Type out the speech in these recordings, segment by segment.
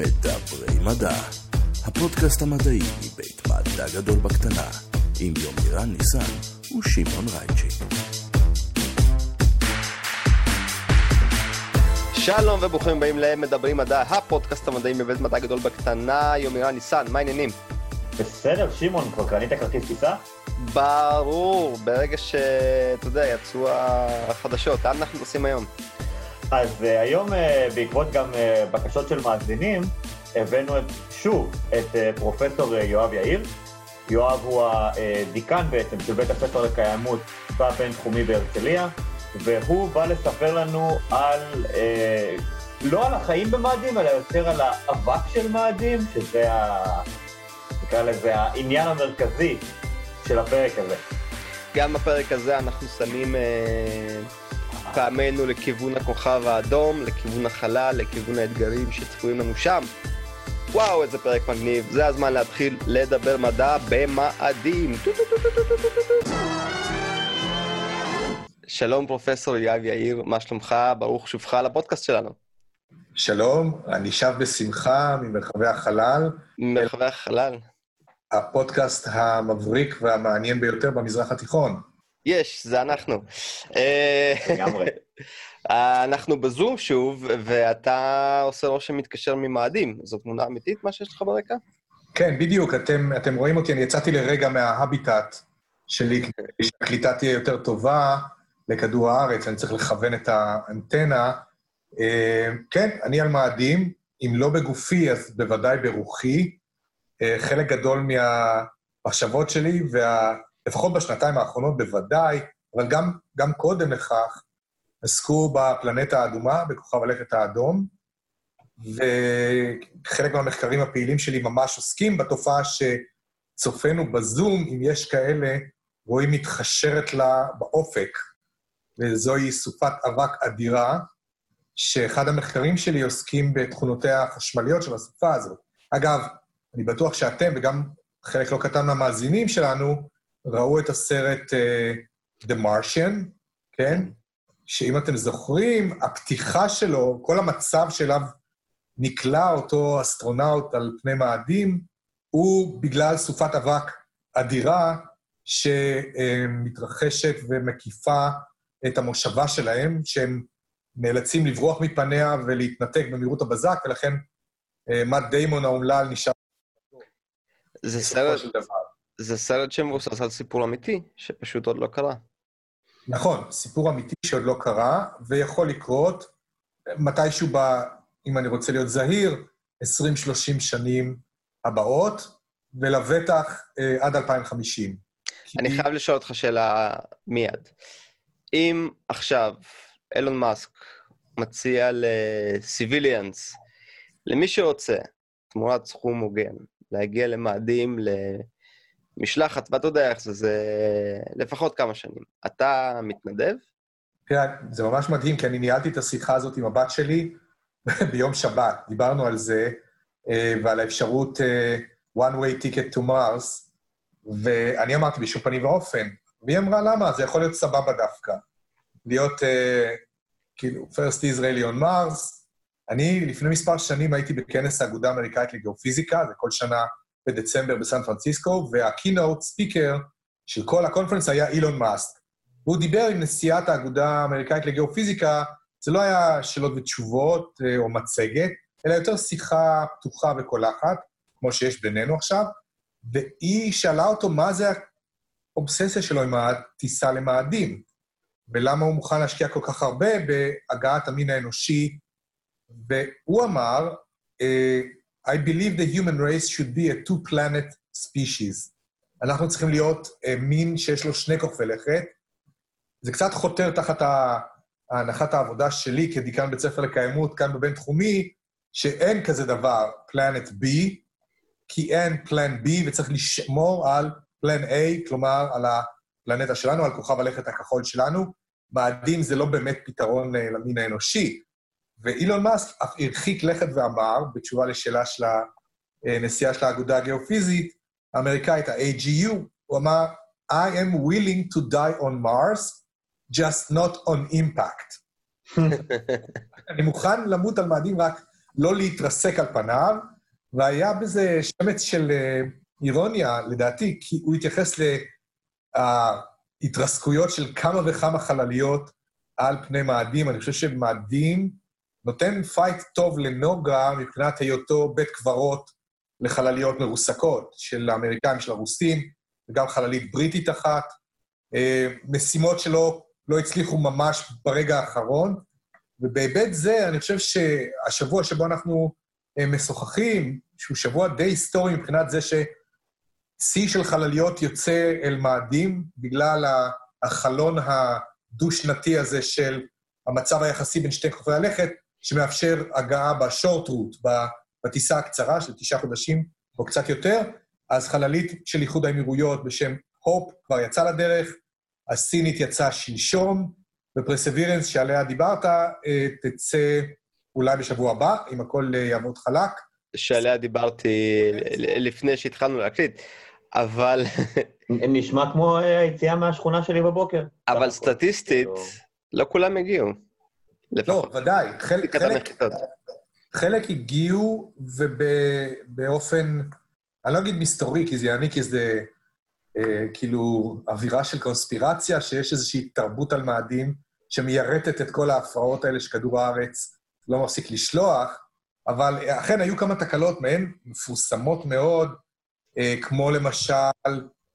מדברי מדע, הפודקאסט המדעי מבית מדע גדול בקטנה, עם יומירן ניסן ושמעון רייצ'י. שלום וברוכים הבאים למדברים מדע, הפודקאסט המדעי מבית מדע גדול בקטנה, יומירן ניסן, מה העניינים? בסדר, שמעון, כבר קנית כרטיס טיסה? ברור, ברגע שאתה יודע, יצאו החדשות, לאן אנחנו עושים היום? אז uh, היום, uh, בעקבות גם uh, בקשות של מאזינים, הבאנו את, שוב את uh, פרופסור uh, יואב יאיר. יואב הוא הדיקן בעצם של בית הספר לקיימות בבינתחומי בהרצליה, והוא בא לספר לנו על, uh, לא על החיים במאדים, אלא יותר על האבק של מאדים, שזה ה... נקרא לזה העניין המרכזי של הפרק הזה. גם בפרק הזה אנחנו שמים אה, פעמנו לכיוון הכוכב האדום, לכיוון החלל, לכיוון האתגרים שצפויים לנו שם. וואו, איזה פרק מגניב. זה הזמן להתחיל לדבר מדע במאדים. שלום פרופסור יאב יאיר, מה שלומך? ברוך שובך לפודקאסט שלנו. שלום, אני שב בשמחה ממרחבי החלל, מרחבי החלל. הפודקאסט המבריק והמעניין ביותר במזרח התיכון. יש, זה אנחנו. אה, לגמרי. אנחנו בזום שוב, ואתה עושה רושם מתקשר ממאדים. זו תמונה אמיתית, מה שיש לך ברקע? כן, בדיוק, אתם, אתם רואים אותי, אני יצאתי לרגע מההביטט שלי, כדי שהקליטה תהיה יותר טובה לכדור הארץ, אני צריך לכוון את האנטנה. אה, כן, אני על מאדים, אם לא בגופי, אז בוודאי ברוחי. אה, חלק גדול מהמחשבות שלי, וה... לפחות בשנתיים האחרונות בוודאי, אבל גם, גם קודם לכך, עסקו בפלנטה האדומה, בכוכב הלכת האדום, וחלק מהמחקרים הפעילים שלי ממש עוסקים בתופעה שצופינו בזום, אם יש כאלה, רואים מתחשרת לה באופק, וזוהי סופת אבק אדירה, שאחד המחקרים שלי עוסקים בתכונותיה החשמליות של הסופה הזאת. אגב, אני בטוח שאתם, וגם חלק לא קטן מהמאזינים שלנו, ראו את הסרט uh, The Martian, כן? שאם אתם זוכרים, הפתיחה שלו, כל המצב שאליו נקלע אותו אסטרונאוט על פני מאדים, הוא בגלל סופת אבק אדירה שמתרחשת ומקיפה את המושבה שלהם, שהם נאלצים לברוח מפניה ולהתנתק במהירות הבזק, ולכן uh, מאט דיימון האומלל נשאר... זה סרט. זה סרט שמבוסס על סיפור אמיתי, שפשוט עוד לא קרה. נכון, סיפור אמיתי שעוד לא קרה, ויכול לקרות מתישהו ב... אם אני רוצה להיות זהיר, 20-30 שנים הבאות, ולבטח אה, עד 2050. אני כי- חייב לשאול אותך שאלה מיד. אם עכשיו אילון מאסק מציע לסיביליאנס, למי שרוצה, תמורת סכום הוגן, להגיע למאדים, למשלחת, ואתה יודע איך זה, זה לפחות כמה שנים. אתה מתנדב? תראה, זה ממש מדהים, כי אני ניהלתי את השיחה הזאת עם הבת שלי ביום שבת. דיברנו על זה, אה, ועל האפשרות אה, one way ticket to Mars, ואני אמרתי בשום פנים ואופן. והיא אמרה, למה? זה יכול להיות סבבה דווקא. להיות, אה, כאילו, first Israeli on Mars. אני לפני מספר שנים הייתי בכנס האגודה האמריקאית לגיאופיזיקה, זה כל שנה בדצמבר בסן פרנסיסקו, וה-keynote speaker של כל הקונפרנס היה אילון מאסק. והוא דיבר עם נשיאת האגודה האמריקאית לגיאופיזיקה, זה לא היה שאלות ותשובות אה, או מצגת, אלא יותר שיחה פתוחה וקולחת, כמו שיש בינינו עכשיו, והיא שאלה אותו מה זה האובססיה שלו עם הטיסה למאדים, ולמה הוא מוכן להשקיע כל כך הרבה בהגעת המין האנושי, והוא אמר, אה, I believe the human race should be a two-planet species. אנחנו צריכים להיות אה, מין שיש לו שני כוכבי לכת, זה קצת חותר תחת הנחת העבודה שלי כדיקן בית ספר לקיימות כאן בבינתחומי, שאין כזה דבר פלנט B, כי אין פלן B וצריך לשמור על פלן A, כלומר על הפלנטה שלנו, על כוכב הלכת הכחול שלנו. מאדים זה לא באמת פתרון אה, למין האנושי. ואילון מאסק אף הרחיק לכת ואמר, בתשובה לשאלה של הנשיאה של האגודה הגיאופיזית האמריקאית, ה-AGU, הוא אמר, I am willing to die on Mars, just not on impact. אני מוכן למות על מאדים רק לא להתרסק על פניו, והיה בזה שמץ של אה, אירוניה, לדעתי, כי הוא התייחס להתרסקויות של כמה וכמה חלליות על פני מאדים. אני חושב שמאדים נותן פייט טוב לנוגה מבחינת היותו בית קברות לחלליות מרוסקות, של האמריקאים, של הרוסים, וגם חללית בריטית אחת. אה, משימות שלא לא הצליחו ממש ברגע האחרון, ובהיבט זה, אני חושב שהשבוע שבו אנחנו אה, משוחחים, שהוא שבוע די היסטורי מבחינת זה ששיא של חלליות יוצא אל מאדים, בגלל החלון הדו-שנתי הזה של המצב היחסי בין שתי כוכבי הלכת, שמאפשר הגעה בשורט רוט, בטיסה הקצרה של תשעה חודשים או קצת יותר, אז חללית של איחוד האמירויות בשם הופ כבר יצאה לדרך, הסינית יצאה שלשום, ופרסבירנס שעליה דיברת אה, תצא אולי בשבוע הבא, אם הכל אה, יעבוד חלק. שעליה דיברתי לפני שהתחלנו להקליט, אבל... נשמע כמו אה, היציאה מהשכונה שלי בבוקר. אבל סטטיסטית, כאילו- לא כולם הגיעו. לא, ודאי. חלק, חלק הגיעו ובאופן, אני לא אגיד מסתורי, כי זה יעניק איזה, אה, כאילו, אווירה של קונספירציה, שיש איזושהי תרבות על מאדים שמיירטת את כל ההפרעות האלה שכדור הארץ לא מפסיק לשלוח, אבל אכן היו כמה תקלות מהן מפורסמות מאוד, אה, כמו למשל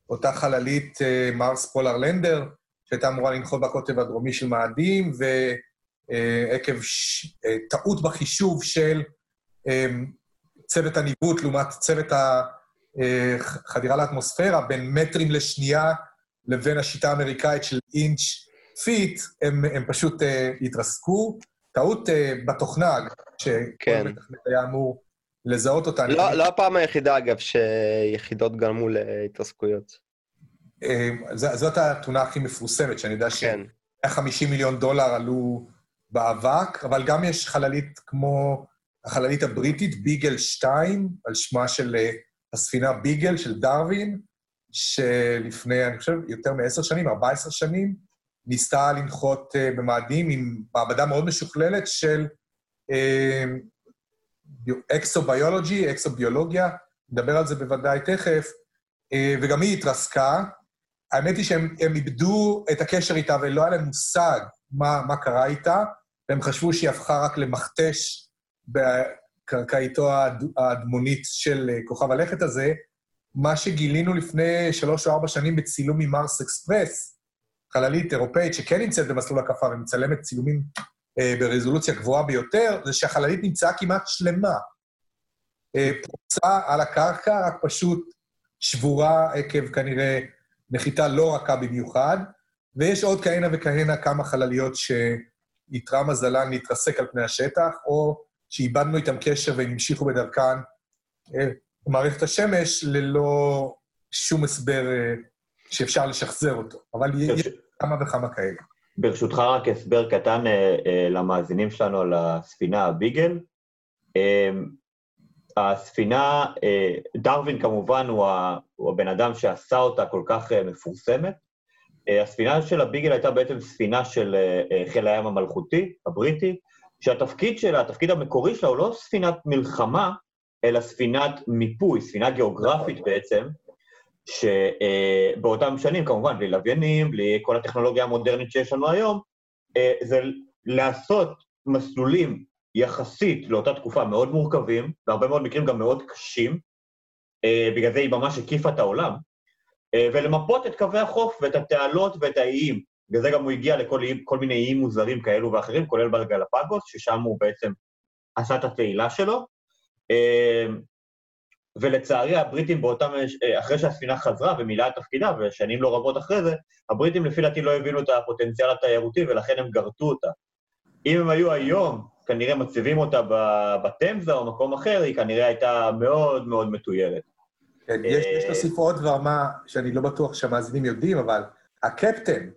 אותה חללית אה, Mars Polar Lander, שהייתה אמורה לנחות בקוטב הדרומי של מאדים, ו... אה, עקב. אה, טעות בחישוב של אה, צוות הניווט לעומת צוות החדירה לאטמוספירה, בין מטרים לשנייה לבין השיטה האמריקאית של אינץ' פיט, הם, הם פשוט uh, התרסקו. טעות uh, בתוכנה, שכל כן. מתכנת היה אמור לזהות אותה. לא, לא הפעם היחידה, אגב, שיחידות גרמו להתרסקויות. Uh, זאת התאונה הכי מפורסמת, שאני יודע כן. ש-150 מיליון דולר עלו באבק, אבל גם יש חללית כמו החללית הבריטית, ביגל 2, על שמה של אה, הספינה ביגל של דרווין, שלפני, אני חושב, יותר מ-10 שנים, 14 שנים, ניסתה לנחות uh, במאדים עם מעבדה מאוד משוכללת של אקסוביולוגי, uh, אקסוביולוגיה, נדבר על זה בוודאי תכף, וגם היא התרסקה. האמת היא שהם איבדו את הקשר איתה ולא היה להם מושג מה, מה קרה איתה, והם חשבו שהיא הפכה רק למכתש בקרקעיתו האדמונית של אה, כוכב הלכת הזה. מה שגילינו לפני שלוש או ארבע שנים בצילום ממרס אקספרס, חללית אירופאית שכן נמצאת במסלול הקפה ומצלמת צילומים אה, ברזולוציה גבוהה ביותר, זה שהחללית נמצאה כמעט שלמה. אה, פרוצה על הקרקע, רק פשוט שבורה עקב כנראה נחיתה לא רכה במיוחד, ויש עוד כהנה וכהנה כמה חלליות ש... איתרע מזלן להתרסק על פני השטח, או שאיבדנו איתם קשר והם המשיכו בדרכן במערכת אה, השמש ללא שום הסבר אה, שאפשר לשחזר אותו. אבל יש כמה וכמה כאלה. ברשותך רק הסבר קטן אה, למאזינים שלנו על הספינה הביגל. הספינה, דרווין כמובן הוא הבן אדם שעשה אותה כל כך מפורסמת, הספינה של הביגל הייתה בעצם ספינה של אה, אה, חיל הים המלכותי, הבריטי, שהתפקיד שלה, התפקיד המקורי שלה הוא לא ספינת מלחמה, אלא ספינת מיפוי, ספינה גיאוגרפית בעצם, שבאותם שנים, כמובן, בלי לוויינים, בלי כל הטכנולוגיה המודרנית שיש לנו היום, זה לעשות מסלולים יחסית לאותה תקופה מאוד מורכבים, בהרבה מאוד מקרים גם מאוד קשים, בגלל זה היא ממש הקיפה את העולם. אה, ולמפות את קווי החוף ואת התעלות ואת האיים. בגלל זה גם הוא הגיע לכל מיני איים מוזרים כאלו ואחרים, כולל בגלפגוס, ששם הוא בעצם עשה את התהילה שלו. אה, ולצערי הבריטים באותם, אה, אחרי שהספינה חזרה ומילאה את תפקידה, ושנים לא רבות אחרי זה, הבריטים לפי דעתי לא הבינו את הפוטנציאל התיירותי ולכן הם גרטו אותה. אם הם היו היום, כנראה מציבים אותה בתמזה או מקום אחר, היא כנראה הייתה מאוד מאוד מתוירת. כן, יש, יש להוסיף עוד דבר מה שאני לא בטוח שהמאזינים יודעים, אבל הקפטן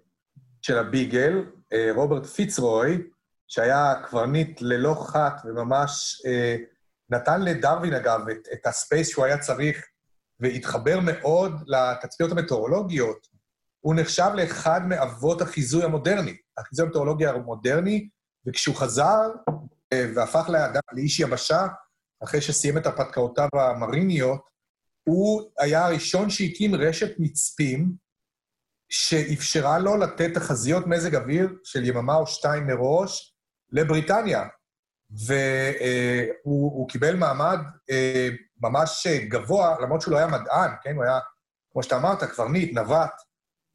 של הביגל, אה, רוברט פיצרוי, שהיה קברניט ללא חת וממש אה, נתן לדרווין, אגב, את, את הספייס שהוא היה צריך, והתחבר מאוד לתצפיות המטאורולוגיות, הוא נחשב לאחד מאבות החיזוי המודרני, החיזוי המטאורולוגי המודרני, וכשהוא חזר והפך לאדם, לאיש יבשה, אחרי שסיים את הרפתקאותיו המריניות, הוא היה הראשון שהקים רשת מצפים שאפשרה לו לתת תחזיות מזג אוויר של יממה או שתיים מראש לבריטניה. והוא קיבל מעמד אה, ממש גבוה, למרות שהוא לא היה מדען, כן? הוא היה, כמו שאתה אמרת, קברניט, נווט,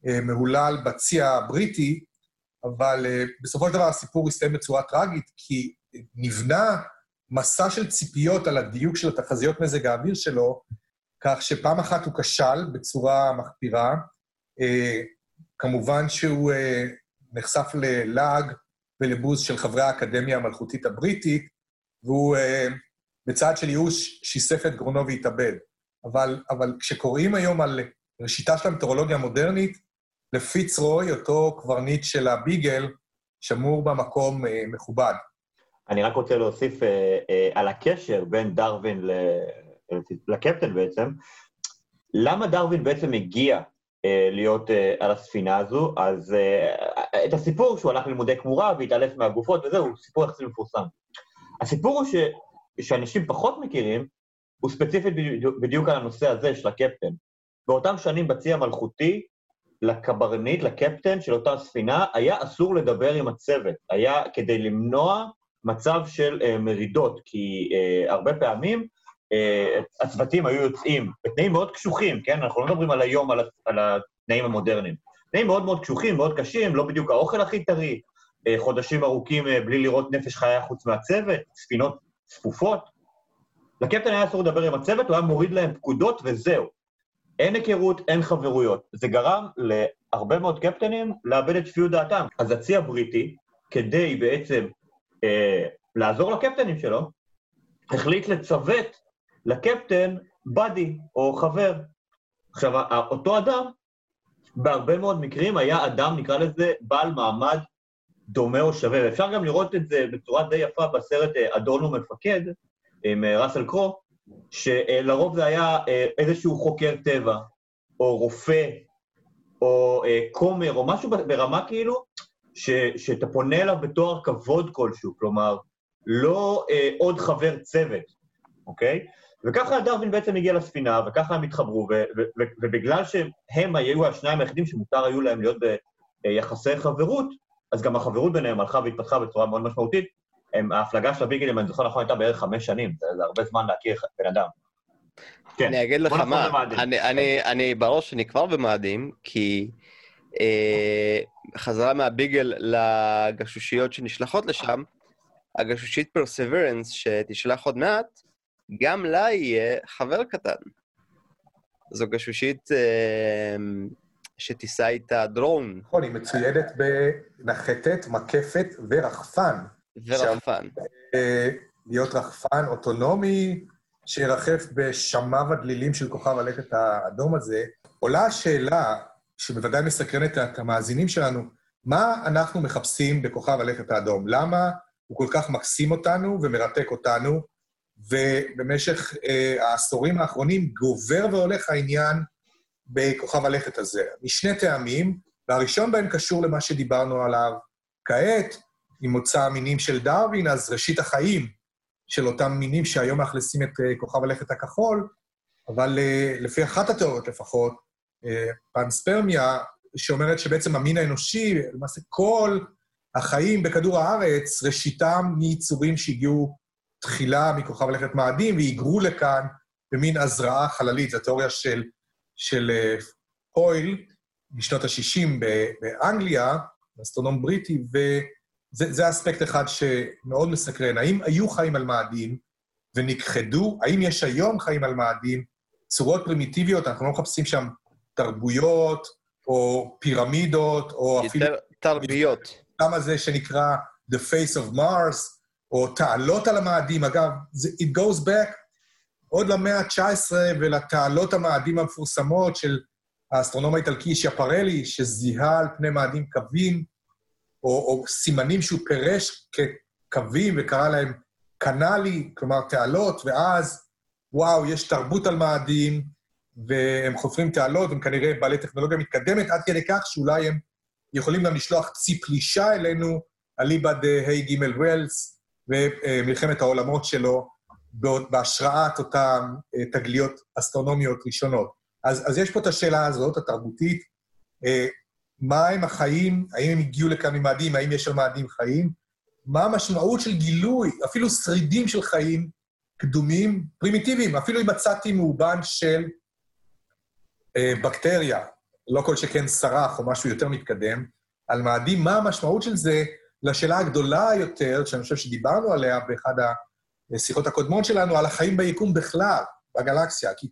אה, מהולל בצי הבריטי, אבל אה, בסופו של דבר הסיפור הסתיים בצורה טראגית, כי נבנה מסע של ציפיות על הדיוק של התחזיות מזג האוויר שלו, כך שפעם אחת הוא כשל בצורה מחפירה. כמובן שהוא נחשף ללעג ולבוז של חברי האקדמיה המלכותית הבריטית, והוא uh, בצעד של ייאוש שיסף את גרונו והתאבד. אבל, אבל כשקוראים היום על ראשיתה של המטאורולוגיה המודרנית, לפיץ רוי, אותו קברניט של הביגל, שמור במקום uh, מכובד. אני רק רוצה להוסיף uh, uh, על הקשר בין דרווין ל... לקפטן בעצם. למה דרווין בעצם הגיע אה, להיות אה, על הספינה הזו, אז אה, את הסיפור שהוא הלך ללימודי כמורה והתעלף מהגופות וזהו, סיפור יחסית מפורסם. הסיפור הוא ש, שאנשים פחות מכירים, הוא ספציפית בדיוק, על הנושא הזה של הקפטן. באותם שנים בצי המלכותי, לקברניט, לקפטן של אותה ספינה, היה אסור לדבר עם הצוות. היה כדי למנוע מצב של uh, מרידות, כי uh, הרבה פעמים אה, הצוותים היו יוצאים בתנאים מאוד קשוחים, כן? אנחנו לא מדברים על היום, על, על התנאים המודרניים. תנאים מאוד מאוד קשוחים, מאוד קשים, לא בדיוק האוכל הכי טרי, אה, חודשים ארוכים אה, בלי לראות נפש חיה חוץ מהצוות, ספינות צפופות. לקפטן היה אסור לדבר עם הצוות, הוא היה מוריד להם פקודות וזהו. אין היכרות, אין חברויות. זה גרם להרבה מאוד קפטנים לאבד את שפיות דעתם. אז הצי הבריטי, כדי בעצם אה, לעזור לקפטנים שלו, החליט לצוות לקפטן באדי, או חבר. עכשיו, אותו אדם, בהרבה מאוד מקרים היה אדם, נקרא לזה, בעל מעמד דומה או שווה. ואפשר גם לראות את זה בצורה די יפה בסרט אה, אדון ומפקד, עם אה, ראסל קרו, שלרוב זה היה אה, איזשהו חוקר טבע, או רופא, או כומר, או משהו ברמה כאילו, ש, שאתה פונה אליו בתואר כבוד כלשהו, כלומר, לא אה, עוד חבר צוות, אוקיי? וככה דרווין בעצם הגיע לספינה, וככה הם התחברו, ובגלל שהם היו השניים היחידים שמותר היו להם להיות ביחסי חברות, אז גם החברות ביניהם הלכה והתפתחה בצורה מאוד משמעותית. הם, ההפלגה של הביגלים, אני זוכר נכון, הייתה בערך חמש שנים, זה, זה הרבה זמן להכיר בן אדם. כן. אני אגיד לך מה, אני, אני, אני בראש אני כבר במאדים, כי אה, חזרה מהביגל לגשושיות שנשלחות לשם, הגשושית פרסוורנס שתשלח עוד מעט, גם לה יהיה חבר קטן. זו גשושית אה, שתישא איתה דרון. נכון, היא מצוידת בנחתת, מקפת ורחפן. ורחפן. אה, להיות רחפן אוטונומי שירחף בשמיו הדלילים של כוכב הלכת האדום הזה. עולה השאלה, שבוודאי מסקרנת את המאזינים שלנו, מה אנחנו מחפשים בכוכב הלכת האדום? למה הוא כל כך מקסים אותנו ומרתק אותנו? ובמשך אה, העשורים האחרונים גובר והולך העניין בכוכב הלכת הזה, משני טעמים, והראשון בהם קשור למה שדיברנו עליו כעת, עם מוצא המינים של דרווין, אז ראשית החיים של אותם מינים שהיום מאכלסים את אה, כוכב הלכת הכחול, אבל אה, לפי אחת התיאוריות לפחות, אה, פנספרמיה, שאומרת שבעצם המין האנושי, למעשה כל החיים בכדור הארץ, ראשיתם מיצורים שהגיעו תחילה מכוכב לכת מאדים והיגרו לכאן במין הזרעה חללית. זו תיאוריה של, של אה, פויל משנות ה-60 באנגליה, אסטרונום בריטי, וזה אספקט אחד שמאוד מסקרן. האם היו חיים על מאדים ונכחדו? האם יש היום חיים על מאדים? צורות פרימיטיביות, אנחנו לא מחפשים שם תרבויות או פירמידות, או אפילו... תרביות. למה זה שנקרא The Face of Mars, או תעלות על המאדים. אגב, it goes back עוד למאה ה-19 ולתעלות המאדים המפורסמות של האסטרונום האיטלקי שיאפרלי, שזיהה על פני מאדים קווים, או, או סימנים שהוא פירש כקווים וקרא להם קנאלי, כלומר תעלות, ואז, וואו, יש תרבות על מאדים, והם חופרים תעלות, הם כנראה בעלי טכנולוגיה מתקדמת, עד כדי כך שאולי הם יכולים גם לשלוח צי פלישה אלינו, אליבא דה היי גימל ווילס, ומלחמת העולמות שלו, בהשראת אותן אה, תגליות אסטרונומיות ראשונות. אז, אז יש פה את השאלה הזאת, התרבותית, אה, מה הם החיים, האם הם הגיעו לכאן ממאדים, האם יש שם מאדים חיים, מה המשמעות של גילוי, אפילו שרידים של חיים קדומים, פרימיטיביים, אפילו אם מצאתי מאובן של אה, בקטריה, לא כל שכן סרח או משהו יותר מתקדם, על מאדים, מה המשמעות של זה לשאלה הגדולה יותר, שאני חושב שדיברנו עליה באחד השיחות הקודמות שלנו, על החיים ביקום בכלל, בגלקסיה. כי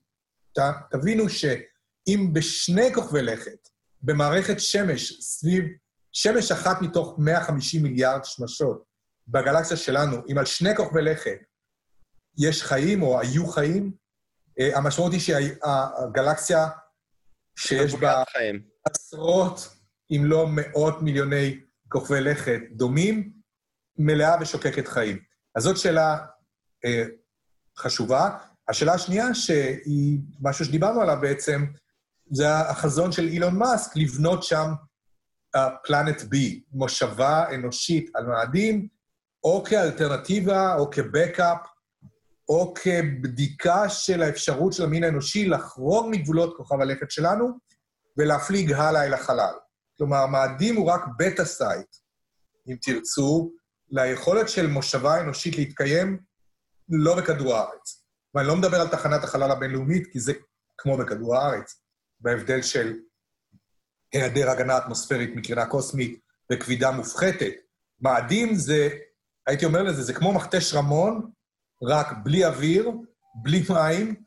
ת, תבינו שאם בשני כוכבי לכת, במערכת שמש, סביב שמש אחת מתוך 150 מיליארד שמשות בגלקסיה שלנו, אם על שני כוכבי לכת יש חיים או היו חיים, אה, המשמעות היא שהגלקסיה שיש בה חיים. עשרות, אם לא מאות מיליוני כוכבי לכת דומים, מלאה ושוקקת חיים. אז זאת שאלה אה, חשובה. השאלה השנייה, שהיא משהו שדיברנו עליו בעצם, זה החזון של אילון מאסק, לבנות שם פלנט uh, B, מושבה אנושית על מאדים, או כאלטרנטיבה, או כבקאפ, או כבדיקה של האפשרות של המין האנושי לחרוג מגבולות כוכב הלכת שלנו ולהפליג הלאה אל החלל. כלומר, מאדים הוא רק beta site, אם תרצו, ליכולת של מושבה אנושית להתקיים לא בכדור הארץ. ואני לא מדבר על תחנת החלל הבינלאומית, כי זה כמו בכדור הארץ, בהבדל של היעדר הגנה אטמוספרית מקרינה קוסמית וכבידה מופחתת. מאדים זה, הייתי אומר לזה, זה כמו מכתש רמון, רק בלי אוויר, בלי מים,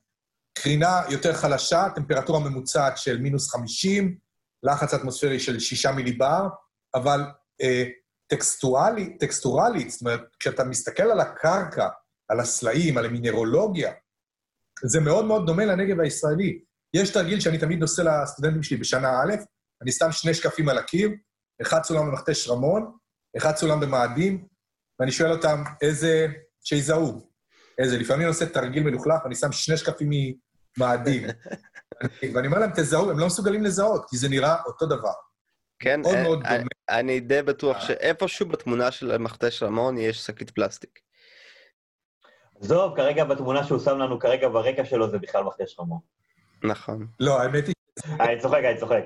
קרינה יותר חלשה, טמפרטורה ממוצעת של מינוס 50, לחץ אטמוספרי של 6 מיליבר, אבל אה, טקסטואלי, טקסטורלית, זאת אומרת, כשאתה מסתכל על הקרקע, על הסלעים, על המינרולוגיה, זה מאוד מאוד דומה לנגב הישראלי. יש תרגיל שאני תמיד עושה לסטודנטים שלי בשנה א', אני שם שני שקפים על הקיר, אחד צולם במכתש רמון, אחד צולם במאדים, ואני שואל אותם איזה, שיזהו, איזה, לפעמים אני עושה תרגיל מלוכלך, אני שם שני שקפים ממאדים. ואני אומר להם, תזהו, הם לא מסוגלים לזהות, כי זה נראה אותו דבר. כן, מאוד מאוד דומה. אני די בטוח שאיפשהו בתמונה של מכתש רמון יש שקית פלסטיק. עזוב, כרגע בתמונה שהוא שם לנו כרגע ברקע שלו זה בכלל מכתש רמון. נכון. לא, האמת היא... אני צוחק, אני צוחק.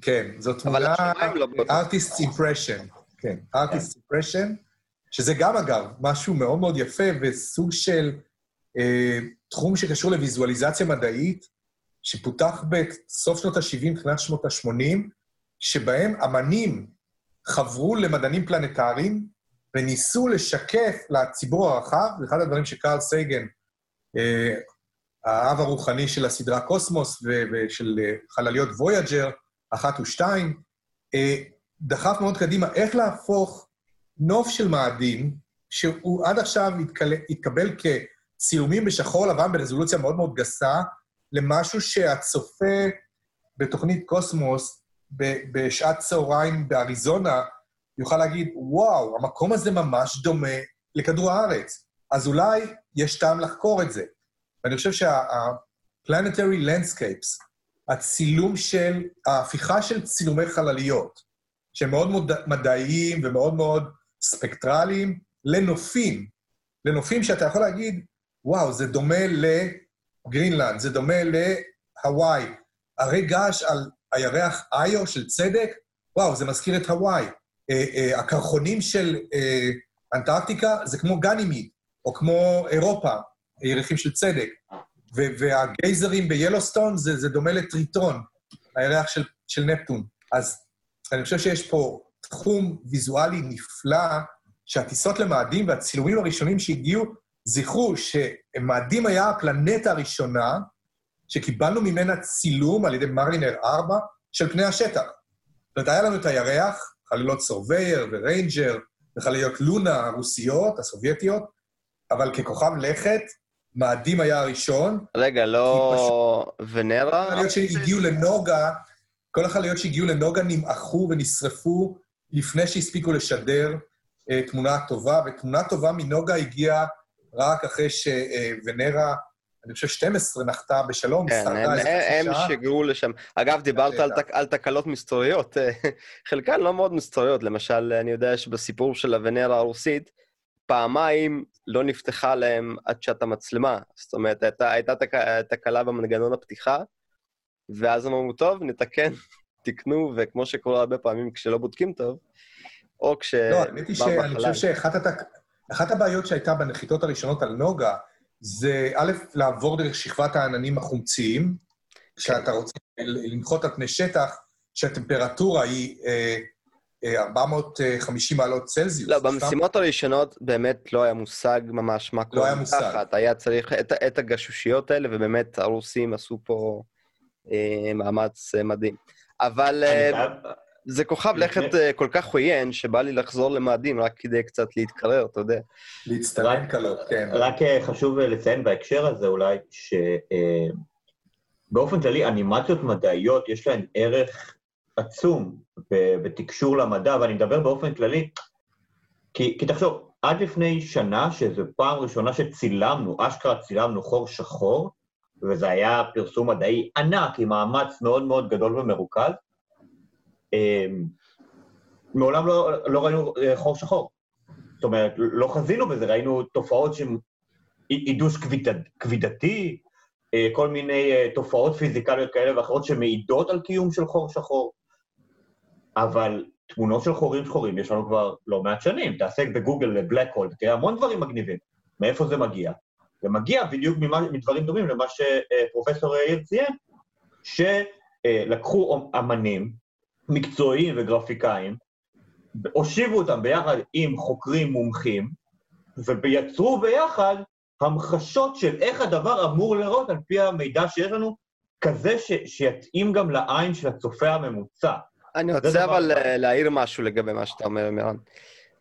כן, זו תמונה... לא artist impression. כן, artist impression, שזה גם, אגב, משהו מאוד מאוד יפה וסוג של אה, תחום שקשור לוויזואליזציה מדעית, שפותח בסוף שנות ה-70, תחילת שנות ה-80, שבהם אמנים חברו למדענים פלנטריים וניסו לשקף לציבור הרחב, זה אחד הדברים שקרל סייגן, אה, האב הרוחני של הסדרה קוסמוס ושל אה, חלליות וויאג'ר, אחת ושתיים, אה, דחף מאוד קדימה איך להפוך נוף של מאדים, שהוא עד עכשיו התקל... התקבל כצילומים בשחור לבן ברזולוציה מאוד מאוד גסה, למשהו שהצופה בתוכנית קוסמוס בשעת צהריים באריזונה יוכל להגיד, וואו, המקום הזה ממש דומה לכדור הארץ. אז אולי יש טעם לחקור את זה. ואני חושב שה-planetary landscapes, הצילום של, ההפיכה של צילומי חלליות, שהם מאוד מדעיים ומאוד מאוד ספקטרליים, לנופים, לנופים שאתה יכול להגיד, וואו, זה דומה לגרינלנד, זה דומה להוואי. הרי געש על הירח איו של צדק, וואו, זה מזכיר את הוואי. אה, אה, הקרחונים של אה, אנטארקטיקה זה כמו גנימיד, או כמו אירופה, ירחים של צדק. והגייזרים ביילוסטון זה, זה דומה לטריטון, הירח של, של נפטון. אז אני חושב שיש פה תחום ויזואלי נפלא, שהטיסות למאדים והצילומים הראשונים שהגיעו, זכרו שמאדים היה הפלנטה הראשונה שקיבלנו ממנה צילום על ידי מרינר 4 של פני השטח. זאת אומרת, היה לנו את הירח, חלליות סורוויור וריינג'ר וחלליות לונה הרוסיות, הסובייטיות, אבל ככוכב לכת, מאדים היה הראשון. רגע, לא ונרה? כל החלליות שהגיעו לנוגה, כל החלליות שהגיעו לנוגה נמעכו ונשרפו לפני שהספיקו לשדר אה, תמונה טובה, ותמונה טובה מנוגה הגיעה רק אחרי שוונרה, אני חושב 12 נחתה בשלום, כן, הם, הם, הם שיגרו לשם. אגב, דיברת על, תק, על תקלות מסתוריות, חלקן לא מאוד מסתוריות. למשל, אני יודע שבסיפור של הוונרה הרוסית, פעמיים לא נפתחה להם עד שעת המצלמה. זאת אומרת, הייתה, הייתה תק, תקלה במנגנון הפתיחה, ואז אמרו, טוב, נתקן, תקנו, וכמו שקורה הרבה פעמים כשלא בודקים טוב, או כשבא לא, האמת היא שאני חושב שאחת התק... אחת הבעיות שהייתה בנחיתות הראשונות על נוגה, זה א', לעבור דרך שכבת העננים החומציים, כשאתה כן. רוצה לנחות על פני שטח, שהטמפרטורה היא אה, אה, 450 מעלות צלזיוס. לא, במשימות הראשונות באמת לא היה מושג ממש מה קורה לא היה מושג. מתחת. היה צריך את, את הגשושיות האלה, ובאמת הרוסים עשו פה אה, מאמץ אה, מדהים. אבל אני אה, חייב- זה כוכב לכת אה, כל כך עוין, שבא לי לחזור למאדים רק כדי קצת להתקרר, אתה יודע. להצטנן רק- קלות, כן. רק אה, חשוב אה, לציין בהקשר הזה אולי, שבאופן כללי אנימציות מדעיות יש להן ערך עצום בתקשור למדע, ואני מדבר באופן כללי, כי, כי תחשוב, עד לפני שנה, שזו פעם ראשונה שצילמנו, אשכרה צילמנו חור שחור, וזה היה פרסום מדעי ענק, עם מאמץ מאוד מאוד גדול ומרוכז, מעולם לא, לא ראינו אה, חור שחור. זאת אומרת, לא חזינו בזה, ראינו תופעות של עידוש כביד, כבידתי, אה, כל מיני אה, תופעות פיזיקליות כאלה ואחרות שמעידות על קיום של חור שחור. אבל תמונות של חורים שחורים יש לנו כבר לא מעט שנים. תעסק בגוגל לבלק הול, תראה המון דברים מגניבים. מאיפה זה מגיע? זה מגיע בדיוק ממה, מדברים דומים למה שפרופסור יאיר ציין, שלקחו אמנים מקצועיים וגרפיקאים, הושיבו אותם ביחד עם חוקרים מומחים, ויצרו ביחד המחשות של איך הדבר אמור לראות על פי המידע שיש לנו, כזה ש, שיתאים גם לעין של הצופה הממוצע. אני רוצה אבל להעיר משהו לגבי מה שאתה אומר, מירן.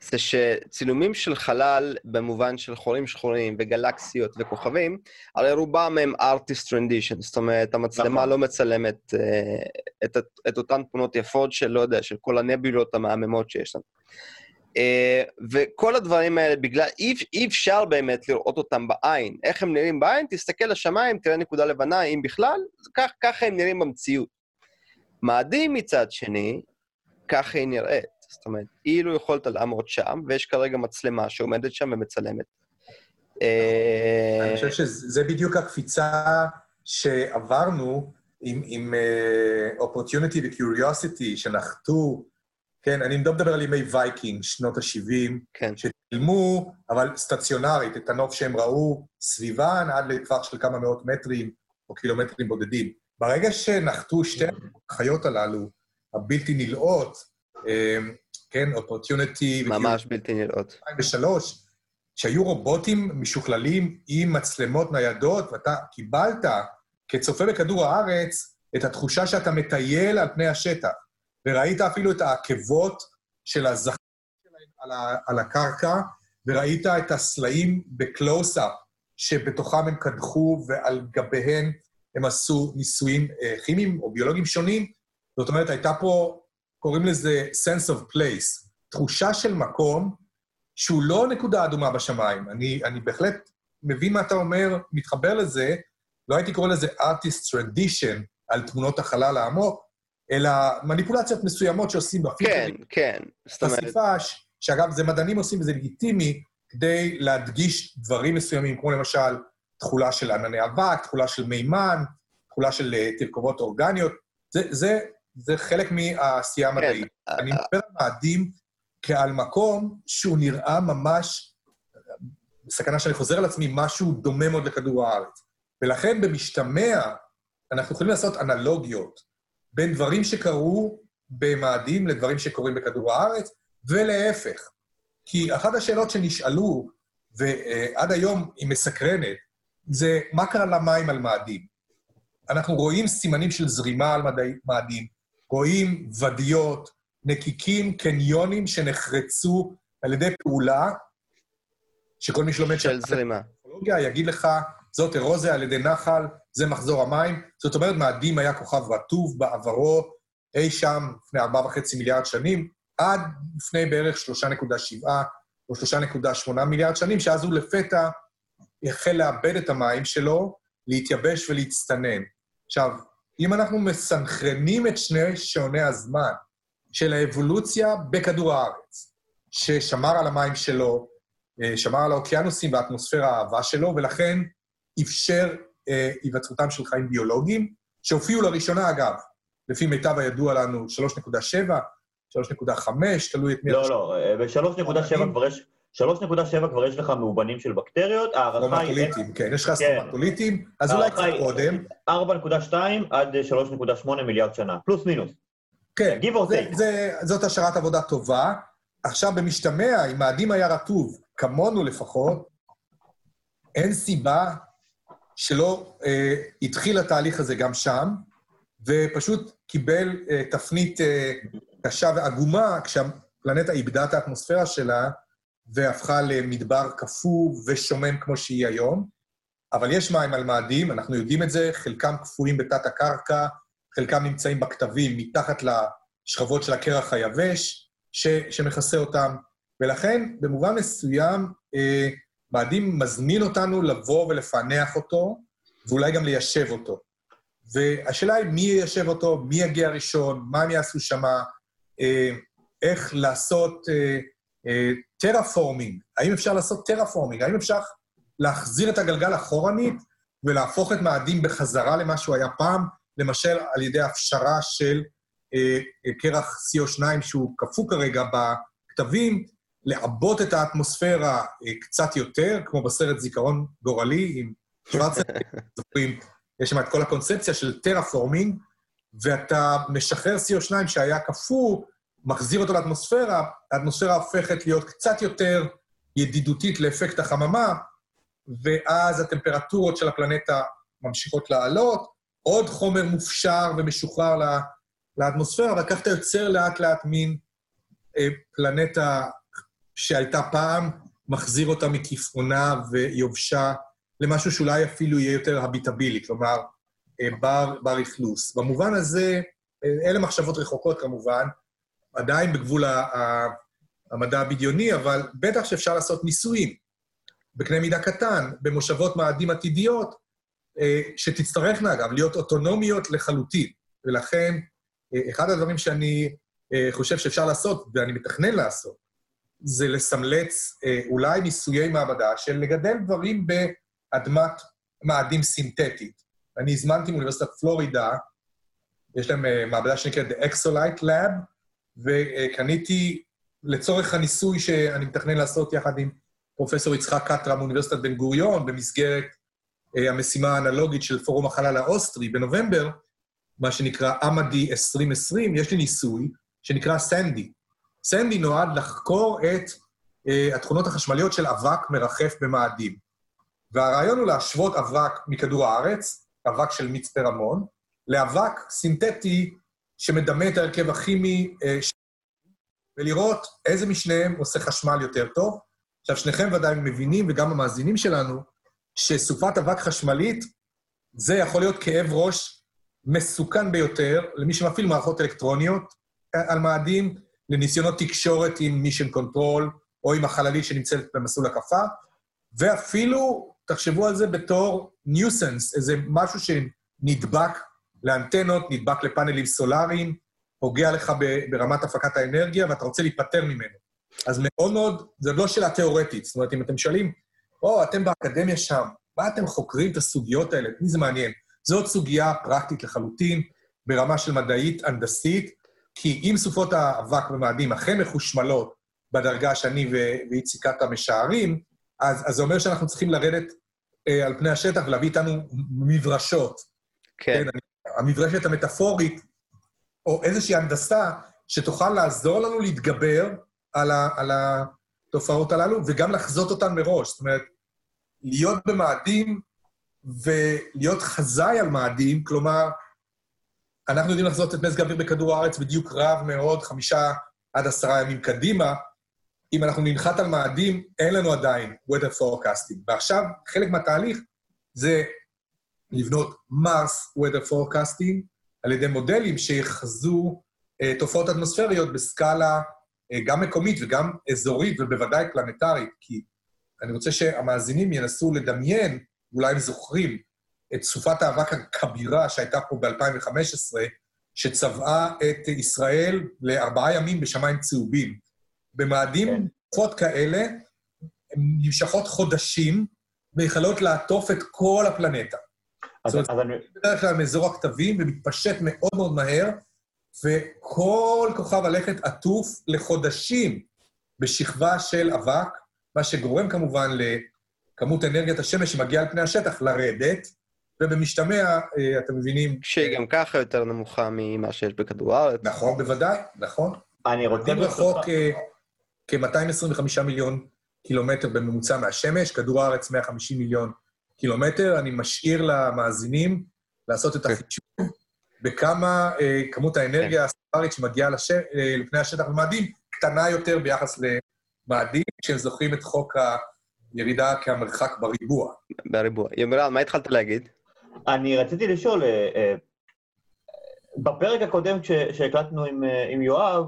זה שצילומים של חלל, במובן של חורים שחורים וגלקסיות וכוכבים, הרי רובם הם artist rendition, זאת אומרת, המצלמה נכון. לא מצלמת אה, את, את אותן תמונות יפות של, לא יודע, של כל הנבולות המהממות שיש לנו. אה, וכל הדברים האלה, בגלל, אי, אי אפשר באמת לראות אותם בעין. איך הם נראים בעין? תסתכל לשמיים, תראה נקודה לבנה, אם בכלל, כך, ככה הם נראים במציאות. מאדים מצד שני, ככה היא נראית. זאת אומרת, אילו יכולת לעמוד שם, ויש כרגע מצלמה שעומדת שם ומצלמת. אה, אני חושב שזה בדיוק הקפיצה שעברנו עם, עם uh, opportunity ו-curiosity שנחתו, כן, אני לא מדבר על ימי וייקינג, שנות ה-70, כן, שצילמו, אבל סטציונרית, את הנוף שהם ראו סביבן עד לטווח של כמה מאות מטרים או קילומטרים בודדים. ברגע שנחתו שתי החיות הללו, הבלתי נלאות, כן, Opportunity ממש בלתי נלאית. 2003, שהיו רובוטים משוכללים עם מצלמות ניידות, ואתה קיבלת, כצופה בכדור הארץ, את התחושה שאתה מטייל על פני השטח, וראית אפילו את העקבות של הזכר שלהם על, ה- על הקרקע, וראית את הסלעים בקלוס-אפ, שבתוכם הם קדחו ועל גביהם הם עשו ניסויים אה, כימיים או ביולוגיים שונים. זאת אומרת, הייתה פה, קוראים לזה sense of place, תחושה של מקום שהוא לא נקודה אדומה בשמיים. אני, אני בהחלט מבין מה אתה אומר, מתחבר לזה, לא הייתי קורא לזה artist tradition על תמונות החלל העמוק, אלא מניפולציות מסוימות שעושים כן, בפילטרים, כן. זאת אומרת, בסביפש, שאגב, זה מדענים עושים וזה לגיטימי, כדי להדגיש דברים מסוימים, כמו למשל תכולה של ענני אבק, תכולה של מימן, תכולה של אה, תרכובות אורגניות. זה, זה, זה חלק מהעשייה המדעית. כן. אני מדבר על מאדים כעל מקום שהוא נראה ממש, בסכנה שאני חוזר על עצמי, משהו דומה מאוד לכדור הארץ. ולכן במשתמע, אנחנו יכולים לעשות אנלוגיות בין דברים שקרו במאדים לדברים שקורים בכדור הארץ, ולהפך. כי אחת השאלות שנשאלו, ועד היום היא מסקרנת, זה מה קרה למים על מאדים. אנחנו רואים סימנים של זרימה על מאדים, רואים ודיות, נקיקים, קניונים שנחרצו על ידי פעולה, שכל מי שלומד של זרימה. יגיד לך, זאת אירוזיה על ידי נחל, זה מחזור המים. זאת אומרת, מאדים היה כוכב רטוב בעברו אי שם לפני 4.5 מיליארד שנים, עד לפני בערך 3.7 או 3.8 מיליארד שנים, שאז הוא לפתע החל לאבד את המים שלו, להתייבש ולהצטנן. עכשיו, אם אנחנו מסנכרנים את שני שעוני הזמן של האבולוציה בכדור הארץ, ששמר על המים שלו, אה, שמר על האוקיינוסים והאטמוספירה האהבה שלו, ולכן אפשר אה, היווצרותם של חיים ביולוגיים, שהופיעו לראשונה, אגב, לפי מיטב הידוע לנו, 3.7, 3.5, תלוי את מי... לא, לא, אה, ב-3.7 כבר יש... 3.7 כבר יש לך מאובנים של בקטריות, ההערכה היא... סטרומטוליטים, כן, יש לך סטרומטוליטים, אז אולי קצת קודם. 4.2 עד 3.8 מיליארד שנה, פלוס מינוס. כן, זה, זה, זאת השערת עבודה טובה. עכשיו, במשתמע, אם מאדים היה רטוב, כמונו לפחות, אין סיבה שלא אה, התחיל התהליך הזה גם שם, ופשוט קיבל אה, תפנית אה, קשה ועגומה כשהפלנטה איבדה את האטמוספירה שלה והפכה למדבר קפוא ושומם כמו שהיא היום. אבל יש מים על מאדים, אנחנו יודעים את זה, חלקם קפואים בתת הקרקע, חלקם נמצאים בקטבים מתחת לשכבות של הקרח היבש, ש, שמכסה אותם, ולכן במובן מסוים אה, מאדים מזמין אותנו לבוא ולפענח אותו, ואולי גם ליישב אותו. והשאלה היא מי יישב אותו, מי יגיע ראשון, מה הם יעשו שם, אה, איך לעשות terraforming, אה, האם אפשר לעשות terraforming, האם אפשר להחזיר את הגלגל אחורנית ולהפוך את מאדים בחזרה למה שהוא היה פעם, למשל על ידי הפשרה של אה, קרח CO2 שהוא קפוא כרגע בכתבים, לעבות את האטמוספירה אה, קצת יותר, כמו בסרט זיכרון גורלי עם שוורצר, זוכרים, יש שם את כל הקונספציה של טרפורמינג, ואתה משחרר CO2 שהיה קפוא, מחזיר אותו לאטמוספירה, האטמוספירה הופכת להיות קצת יותר ידידותית לאפקט החממה, ואז הטמפרטורות של הפלנטה ממשיכות לעלות, עוד חומר מופשר ומשוחרר לאטמוספירה, וכך אתה יוצר לאט-לאט מין אה, פלנטה שהייתה פעם, מחזיר אותה מכיפרונה ויובשה למשהו שאולי אפילו יהיה יותר הביטבילי, כלומר, אה, בר, בר אכלוס. במובן הזה, אה, אלה מחשבות רחוקות כמובן, עדיין בגבול המדע הבדיוני, אבל בטח שאפשר לעשות ניסויים בקנה מידה קטן, במושבות מאדים עתידיות, אה, שתצטרכנה, אגב, להיות אוטונומיות לחלוטין. ולכן, אחד הדברים שאני חושב שאפשר לעשות, ואני מתכנן לעשות, זה לסמלץ אולי ניסויי מעבדה של לגדל דברים ב... אדמת מאדים סינתטית. אני הזמנתי מאוניברסיטת פלורידה, יש להם מעבדה שנקראת The Exolite Lab, וקניתי לצורך הניסוי שאני מתכנן לעשות יחד עם פרופ' יצחק קטרא מאוניברסיטת בן גוריון, במסגרת uh, המשימה האנלוגית של פורום החלל האוסטרי בנובמבר, מה שנקרא AMADEE 2020, יש לי ניסוי שנקרא סנדי. סנדי נועד לחקור את uh, התכונות החשמליות של אבק מרחף במאדים. והרעיון הוא להשוות אבק מכדור הארץ, אבק של מכתש רמון, לאבק סינתטי שמדמה את ההרכב הכימי, אה, ולראות איזה משניהם עושה חשמל יותר טוב. עכשיו, שניכם ודאי מבינים, וגם המאזינים שלנו, שסופת אבק חשמלית, זה יכול להיות כאב ראש מסוכן ביותר למי שמפעיל מערכות אלקטרוניות אה, על מאדים, לניסיונות תקשורת עם mission control, או עם החללית שנמצאת במסלול הקפה, ואפילו תחשבו על זה בתור nuisance, איזה משהו שנדבק לאנטנות, נדבק לפאנלים סולאריים, פוגע לך ברמת הפקת האנרגיה, ואתה רוצה להיפטר ממנו. אז מאוד מאוד, זו לא שאלה תיאורטית. זאת אומרת, אם אתם שואלים, או, אתם באקדמיה שם, מה אתם חוקרים את הסוגיות האלה? מי זה מעניין? זאת סוגיה פרקטית לחלוטין, ברמה של מדעית, הנדסית, כי אם סופות האבק במאדים אכן מחושמלות בדרגה שאני ואיציק קאטה משערים, אז, אז זה אומר שאנחנו צריכים לרדת אה, על פני השטח ולהביא איתנו מברשות. כן. כן המברשת המטאפורית, או איזושהי הנדסה שתוכל לעזור לנו להתגבר על, ה, על התופעות הללו, וגם לחזות אותן מראש. זאת אומרת, להיות במאדים ולהיות חזאי על מאדים, כלומר, אנחנו יודעים לחזות את מזג האוויר בכדור הארץ בדיוק רב מאוד, חמישה עד עשרה ימים קדימה, אם אנחנו ננחת על מאדים, אין לנו עדיין weather forecasting. ועכשיו, חלק מהתהליך זה לבנות מרס weather forecasting על ידי מודלים שיחזו אה, תופעות אטמוספריות בסקאלה אה, גם מקומית וגם אזורית, ובוודאי פלנטרית, כי אני רוצה שהמאזינים ינסו לדמיין, אולי הם זוכרים, את סופת האבק הכבירה שהייתה פה ב-2015, שצבעה את ישראל לארבעה ימים בשמיים צהובים. במאדים כן. תקופות כאלה, נמשכות חודשים ויכולות לעטוף את כל הפלנטה. אז, זאת אז אני... בדרך כלל מאזור הכתבים ומתפשט מאוד מאוד מהר, וכל כוכב הלכת עטוף לחודשים בשכבה של אבק, מה שגורם כמובן לכמות אנרגיית השמש שמגיעה על פני השטח לרדת, ובמשתמע, אה, אתם מבינים... שהיא גם ככה יותר נמוכה ממה שיש בכדור הארץ. נכון, בוודאי, נכון. אני רוצה... עומדים רחוק אה, כ-225 מיליון קילומטר בממוצע מהשמש, כדור הארץ 150 מיליון קילומטר. אני משאיר למאזינים לעשות את החישוב בכמה אה, כמות האנרגיה הסולרית שמגיעה לש... אה, לפני השטח במאדים קטנה יותר ביחס למאדים, כשהם זוכרים את חוק הירידה כמרחק בריבוע. בריבוע. ימירן, מה התחלת להגיד? אני רציתי לשאול, אה, אה, בפרק הקודם שהקלטנו עם, אה, עם יואב,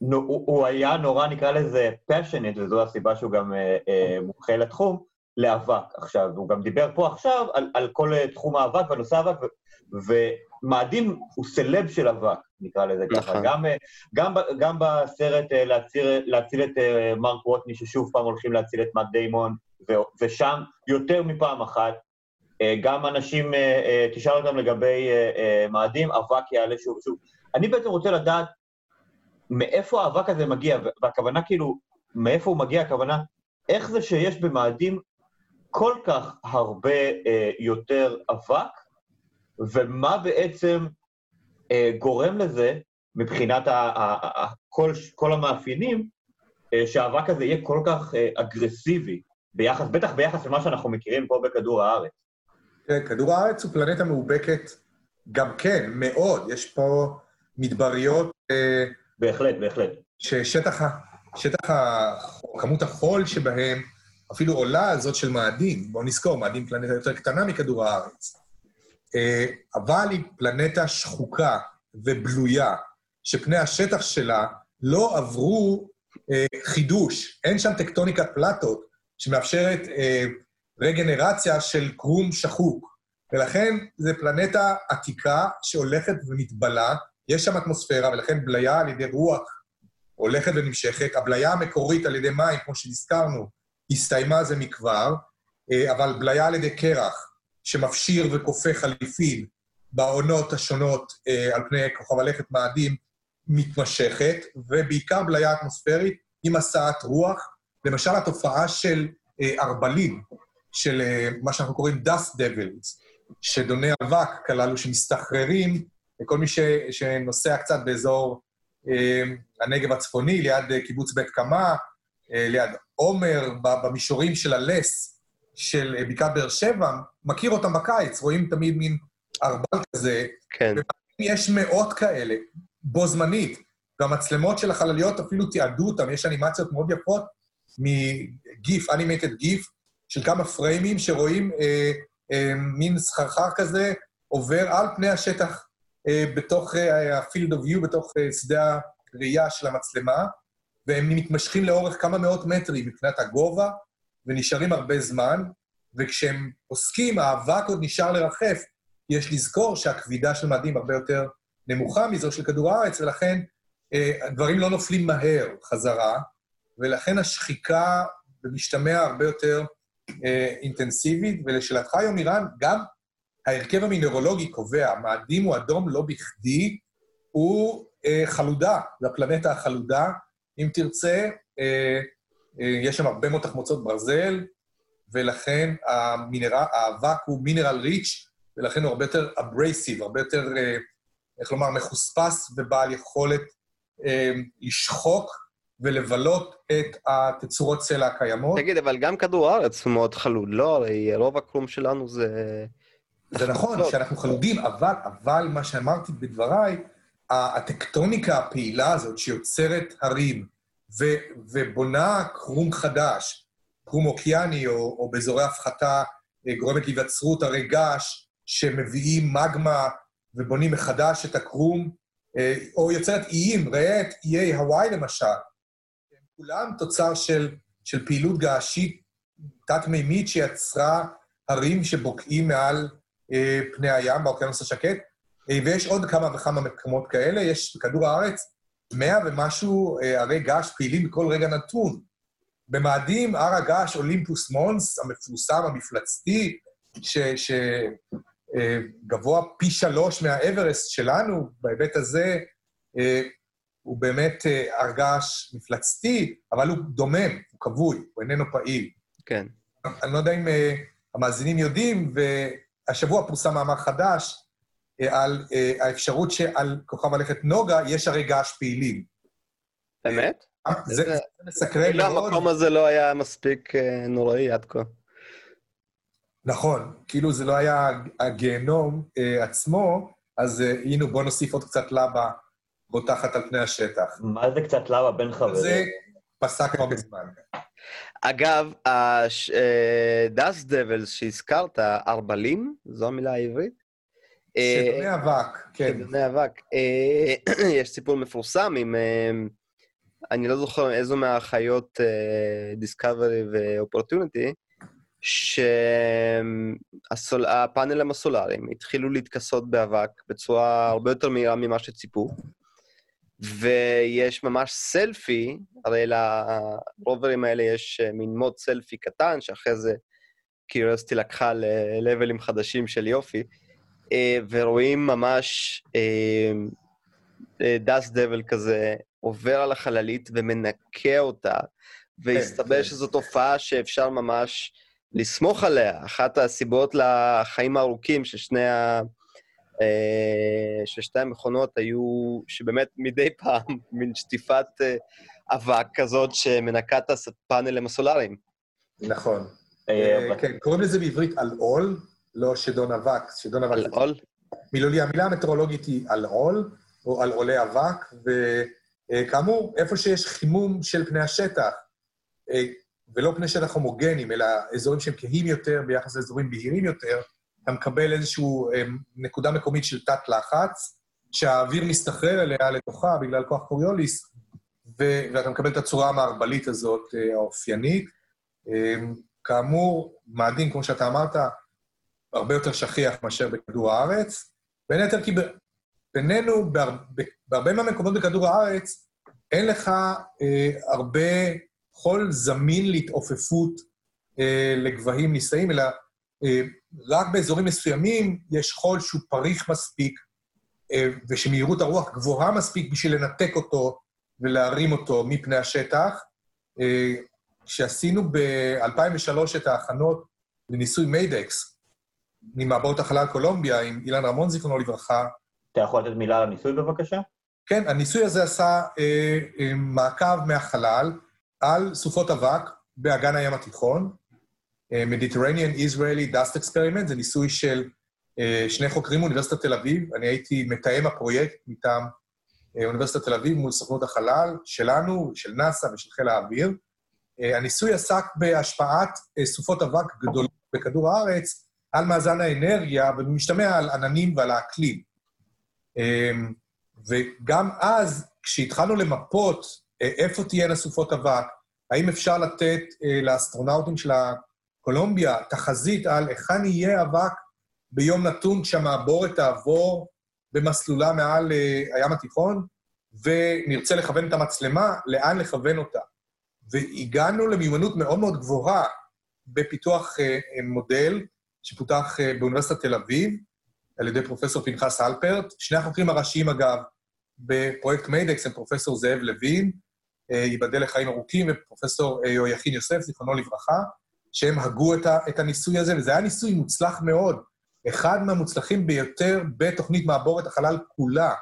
הוא הוא היה נורא, נקרא לזה, passionate, וזו הסיבה שהוא גם אה, אה, מומחה לתחום, לאבק. עכשיו, הוא גם דיבר פה עכשיו על, על כל אה, תחום האבק ונושא האבק, ומאדים הוא סלב של אבק, נקרא לזה ככה. נכון. גם, אה, גם, גם בסרט אה, להציל, להציל את מרק ווטני, ששוב פעם הולכים להציל את מאט דיימון, ו- ושם יותר מפעם אחת, גם אנשים, תשאל אותם לגבי מאדים, אבק יעלה שוב ושוב. אני בעצם רוצה לדעת מאיפה האבק הזה מגיע, והכוונה כאילו, מאיפה הוא מגיע, הכוונה, איך זה שיש במאדים כל כך הרבה אה, יותר אבק, ומה בעצם אה, גורם לזה, מבחינת ה- ה- ה- ה- כל, כל המאפיינים, אה, שהאבק הזה יהיה כל כך אה, אגרסיבי, ביחס, בטח ביחס למה שאנחנו מכירים פה בכדור הארץ. כן, כדור הארץ הוא פלנטה מאובקת גם כן, מאוד. יש פה מדבריות אה, בהחלט, בהחלט. ששטח, ה- שטח ה... כמות החול שבהם אפילו עולה על זאת של מאדים. בואו נזכור, מאדים פלנטה יותר קטנה מכדור הארץ. אה, אבל היא פלנטה שחוקה ובלויה, שפני השטח שלה לא עברו אה, חידוש. אין שם טקטוניקת פלטות שמאפשרת אה, רגנרציה של קרום שחוק. ולכן זו פלנטה עתיקה שהולכת ומתבלה, יש שם אטמוספירה, ולכן בליה על ידי רוח הולכת ונמשכת. הבליה המקורית על ידי מים, כמו שהזכרנו, הסתיימה זה מכבר, אה, אבל בליה על ידי קרח, שמפשיר וכופה חליפין בעונות השונות אה, על פני כוכב הלכת מאדים, מתמשכת, ובעיקר בליה אטמוספרית עם הסעת רוח. למשל, התופעה של אה, ארבלים, של מה שאנחנו קוראים dust devils, שדוני אבק כללו שמסתחררים, כל מי ש, שנוסע קצת באזור אה, הנגב הצפוני, ליד קיבוץ בית קמה, ליד. עומר, במישורים של הלס של אה, בקעת באר שבע, מכיר אותם בקיץ, רואים תמיד מין ארבל כזה, כן. יש מאות כאלה, בו זמנית, והמצלמות של החלליות אפילו תיעדו אותם, יש אנימציות מאוד יפות מגיף, אנימטד גיף, של כמה פריימים שרואים אה, אה, מין סחרחר כזה עובר על פני השטח אה, בתוך ה-field of view, בתוך אה, שדה הראייה של המצלמה, והם מתמשכים לאורך כמה מאות מטרים מבחינת הגובה, ונשארים הרבה זמן, וכשהם עוסקים, האבק עוד נשאר לרחף. יש לזכור שהכבידה של מאדים הרבה יותר נמוכה מזו של כדור הארץ, ולכן אה, הדברים לא נופלים מהר חזרה, ולכן השחיקה במשתמע הרבה יותר אה, אינטנסיבית. ולשאלתך, יומירן, גם ההרכב המינרולוגי קובע, מאדים הוא אדום לא בכדי, הוא אה, חלודה, זו הפלנטה החלודה, אם תרצה. אה, אה, יש שם הרבה מאוד תחמוצות ברזל, ולכן המינרל, האבק הוא מינרל ריץ', ולכן הוא הרבה יותר אברייסיב, הרבה יותר, אה, איך לומר, מחוספס ובעל יכולת אה, לשחוק ולבלות את התצורות סלע הקיימות. תגיד, אבל גם כדור הארץ הוא מאוד חלוד, לא? הרי רוב הקרום שלנו זה... זה נכון. שאנחנו חלודים, אבל, אבל מה שאמרתי בדבריי, הטקטוניקה הפעילה הזאת שיוצרת הרים ו, ובונה קרום חדש, קרום אוקיאני או, או באזורי הפחתה, אה, גורמת להיווצרות הרי געש שמביאים מגמה ובונים מחדש את הקרום, אה, או יוצרת איים, ראה את איי הוואי למשל, הם כולם תוצר של, של פעילות געשית תת-מימית שיצרה הרים שבוקעים מעל אה, פני הים באוקיינוס השקט, ויש עוד כמה וכמה מקומות כאלה. יש בכדור הארץ מאה ומשהו אה, הרי געש פעילים בכל רגע נתון. במאדים, הר הגעש אולימפוס מונס, המפורסם, המפלצתי, שגבוה פי שלוש מהאברסט שלנו, בהיבט הזה, אה, הוא באמת אה, הר געש מפלצתי, אבל הוא דומם, הוא כבוי, הוא איננו פעיל. כן. אני לא יודע אם אה, המאזינים יודעים, והשבוע פורסם מאמר חדש על האפשרות שעל כוכב הלכת נוגה יש הרי געש פעילים. באמת? זה מסקרן כאילו מאוד. המקום הזה לא היה מספיק אה, נוראי עד כה. נכון, כאילו זה לא היה הגיהנום אה, עצמו, אז אה, הנה בוא נוסיף עוד קצת לבה רותחת על פני השטח. מה זה קצת לבה בין זה חברים? פסק כבר מזמן. אגב, דאסט דבלס שהזכרת, ארבלים, זו המילה העברית? אה, שדוני אבק, כן. שדוני אבק. אה, יש סיפור מפורסם עם, אה, אני לא זוכר איזו מהחיות דיסקאברי ואופורטוניטי, שהפאנלים הסולאריים התחילו להתכסות באבק בצורה הרבה יותר מהירה ממה שציפו, ויש ממש סלפי, הרי לרוברים האלה יש מין מוד סלפי קטן, שאחרי זה קיוריוסטי לקחה ללבלים חדשים של יופי, אה, ורואים ממש דאסט דבל כזה עובר על החללית ומנקה אותה, והסתבר כן. שזו תופעה שאפשר ממש לסמוך עליה. אחת הסיבות לחיים הארוכים של שני ה... אה, של שתי המכונות היו שבאמת מדי פעם מין שטיפת אה, אבק כזאת שמנקה את הפאנלים הסולאריים. נכון. אה, אה, כן, קוראים לזה בעברית אלעול, לא שדון אבק. שדון אבק זה אלעול? מילולי, המילה המטאורולוגית היא אלעול, או אלעולי אבק, וכאמור, איפה שיש חימום של פני השטח, אה, ולא פני שטח הומוגנים, אלא אזורים שהם כהים יותר ביחס לאזורים בהירים יותר, אתה מקבל איזושהי נקודה מקומית של תת-לחץ, שהאוויר מסתחרר אליה לתוכה בגלל כוח קוריוליס, ו- ואתה מקבל את הצורה המערבלית הזאת, אה, האופיינית. אה, כאמור, מאדים, כמו שאתה אמרת, הרבה יותר שכיח מאשר בכדור הארץ, בין היתר כי בינינו, בהרבה מהמקומות בכדור הארץ, אין לך אה, הרבה חול זמין להתעופפות אה, לגבהים נישאים, אלא אה, רק באזורים מסוימים יש חול שהוא פריך מספיק, אה, ושמהירות הרוח גבוהה מספיק בשביל לנתק אותו ולהרים אותו מפני השטח. אה, כשעשינו ב-2003 את ההכנות לניסוי מיידקס, ממעברות החלל קולומביה, עם אילן רמון, זיכרונו לברכה, אתה יכול לתת מילה על הניסוי בבקשה? כן, הניסוי הזה עשה אה, אה, מעקב מהחלל על סופות אבק באגן הים התיכון, אה, Mediterranean Israeli Dust Experiment, זה ניסוי של אה, שני חוקרים מאוניברסיטת תל אביב, אני הייתי מתאם הפרויקט מטעם אה, אוניברסיטת תל אביב מול סוכנות החלל שלנו, של נאס"א ושל חיל האוויר. אה, הניסוי עסק בהשפעת אה, סופות אבק גדולות בכדור הארץ על מאזן האנרגיה, ובמשתמע על עננים ועל האקלים. אמ, וגם אז, כשהתחלנו למפות אה, איפה תהיינה סופות אבק, האם אפשר לתת אה, לאסטרונאוטים של הקולומביה תחזית על היכן יהיה אבק ביום נתון כשהמעבורת תעבור במסלולה מעל אה, הים התיכון, ונרצה לכוון את המצלמה, לאן לכוון אותה. והגענו למיומנות מאוד מאוד גבוהה בפיתוח מודל שפותח אה, באוניברסיטת תל אביב, על ידי פרופסור פנחס אלפרט. שני החוקרים הראשיים, אגב, בפרויקט מיידקס הם פרופסור זאב לוין, אה, ייבדל לחיים ארוכים, ופרופסור אה, יהויכין יוסף, זיכרונו לברכה, שהם הגו את, ה, את הניסוי הזה, וזה היה ניסוי מוצלח מאוד, אחד מהמוצלחים ביותר בתוכנית מעבורת החלל כולה.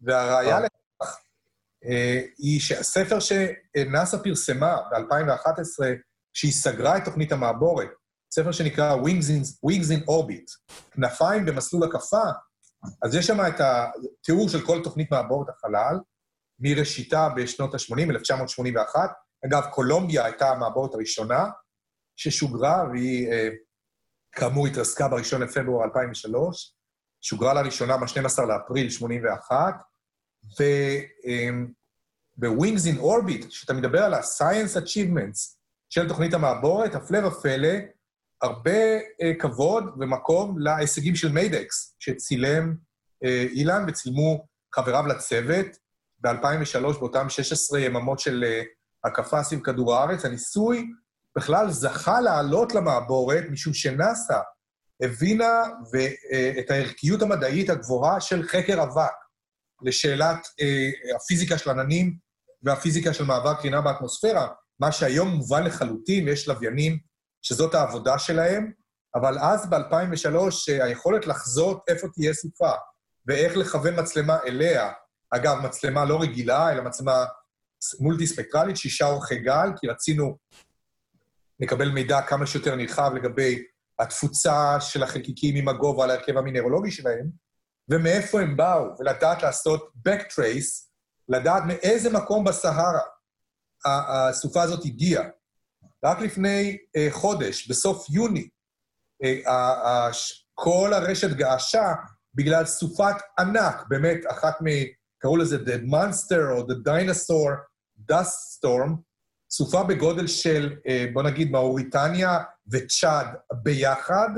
והראיה. לכך היא שהספר שנאס"א פרסמה ב-2011, כשהיא סגרה את תוכנית המעבורת, ספר שנקרא Wings in, Wings in Orbit, כנפיים במסלול הקפה, אז יש שם את התיאור של כל תוכנית מעבורת החלל, מראשיתה בשנות ה-80, 1981. אגב, קולומביה הייתה המעבורת הראשונה ששוגרה, והיא אה, כאמור התרסקה ב-1 לפברואר 2003, שוגרה לראשונה ב-12 לאפריל 81, וב-Wings in Orbit, כשאתה מדבר על ה-Science Achievements של תוכנית המעבורת, הפלא ופלא, הרבה אה, כבוד ומקום להישגים של מיידקס, שצילם אה, אילן וצילמו חבריו לצוות ב-2003, באותם 16 יממות של אה, הקפה סביב כדור הארץ. הניסוי בכלל זכה לעלות למעבורת, משום שנאס"א הבינה את הערכיות המדעית הגבוהה של חקר אבק לשאלת הפיזיקה של עננים והפיזיקה של מעבר קרינה באטמוספירה, מה שהיום מובן לחלוטין, יש לוויינים שזאת העבודה שלהם, אבל אז ב-2003 אה, היכולת לחזות איפה תהיה סופה ואיך לכוון מצלמה אליה, אגב, מצלמה לא רגילה, אלא מצלמה מולטי-ספקטרלית, שישה אורכי גל, כי רצינו לקבל מידע כמה שיותר נרחב לגבי התפוצה של החלקיקים עם הגובה על ההרכב המינרולוגי שלהם, ומאיפה הם באו, ולדעת לעשות backtrace, לדעת מאיזה מקום בסהרה הסופה הזאת הגיעה. רק לפני uh, חודש, בסוף יוני, uh, uh, uh, כל הרשת געשה בגלל סופת ענק, באמת, אחת מ... קראו לזה The Monster או The Dinosaur Dust Storm, סופה בגודל של, אה, בוא נגיד, מאוריטניה וצ'אד ביחד,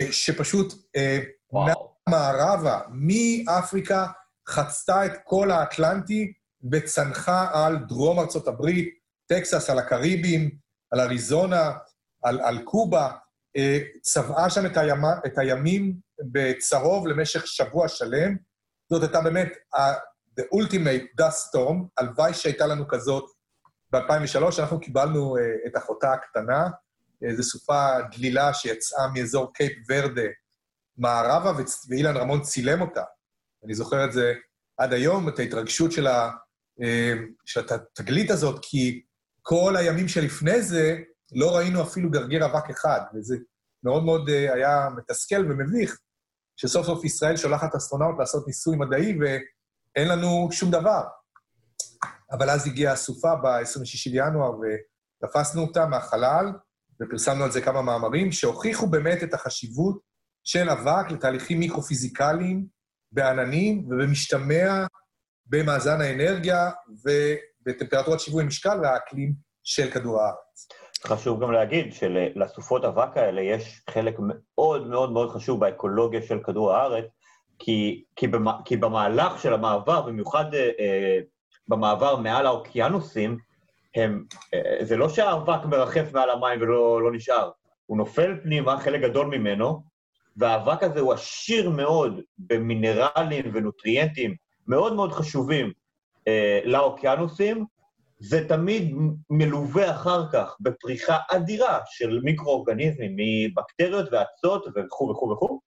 אה, שפשוט אה, מערבה, מאפריקה, חצתה את כל האטלנטי וצנחה על דרום ארצות הברית, טקסס, על הקריבים, על אריזונה, על, על קובה, צבעה שם את, הימה, את הימים בצרוב למשך שבוע שלם. זאת הייתה באמת ה-the ultimate dust storm, הלוואי שהייתה לנו כזאת ב-2003 אנחנו קיבלנו uh, את אחותה הקטנה, זו סופה דלילה שיצאה מאזור קייפ ורדה מערבה, ואילן רמון צילם אותה. אני זוכר את זה עד היום, את ההתרגשות של, ה, של התגלית הזאת, כי כל הימים שלפני זה לא ראינו אפילו גרגר אבק אחד, וזה מאוד מאוד uh, היה מתסכל ומביך, שסוף סוף ישראל שולחת אסטרונאוט לעשות ניסוי מדעי ואין לנו שום דבר. אבל אז הגיעה הסופה ב-26 בינואר ותפסנו אותה מהחלל, ופרסמנו על זה כמה מאמרים, שהוכיחו באמת את החשיבות של אבק לתהליכים מיקרו-פיזיקליים בעננים ובמשתמע במאזן האנרגיה ובטמפרטורת שיווי משקל והאקלים של כדור הארץ. חשוב גם להגיד שלסופות אבק האלה יש חלק מאוד מאוד מאוד חשוב באקולוגיה של כדור הארץ, כי, כי, במ, כי במהלך של המעבר, במיוחד אה, אה במעבר מעל האוקיינוסים, הם, אה, זה לא שהאבק מרחף מעל המים ולא לא נשאר, הוא נופל פנימה, חלק גדול ממנו, והאבק הזה הוא עשיר מאוד במינרלים ונוטריאנטים מאוד מאוד חשובים אה, לאוקיינוסים, זה תמיד מלווה אחר כך בפריחה אדירה של מיקרואורגניזמים, מבקטריות ואצות וכו' וכו' וכו',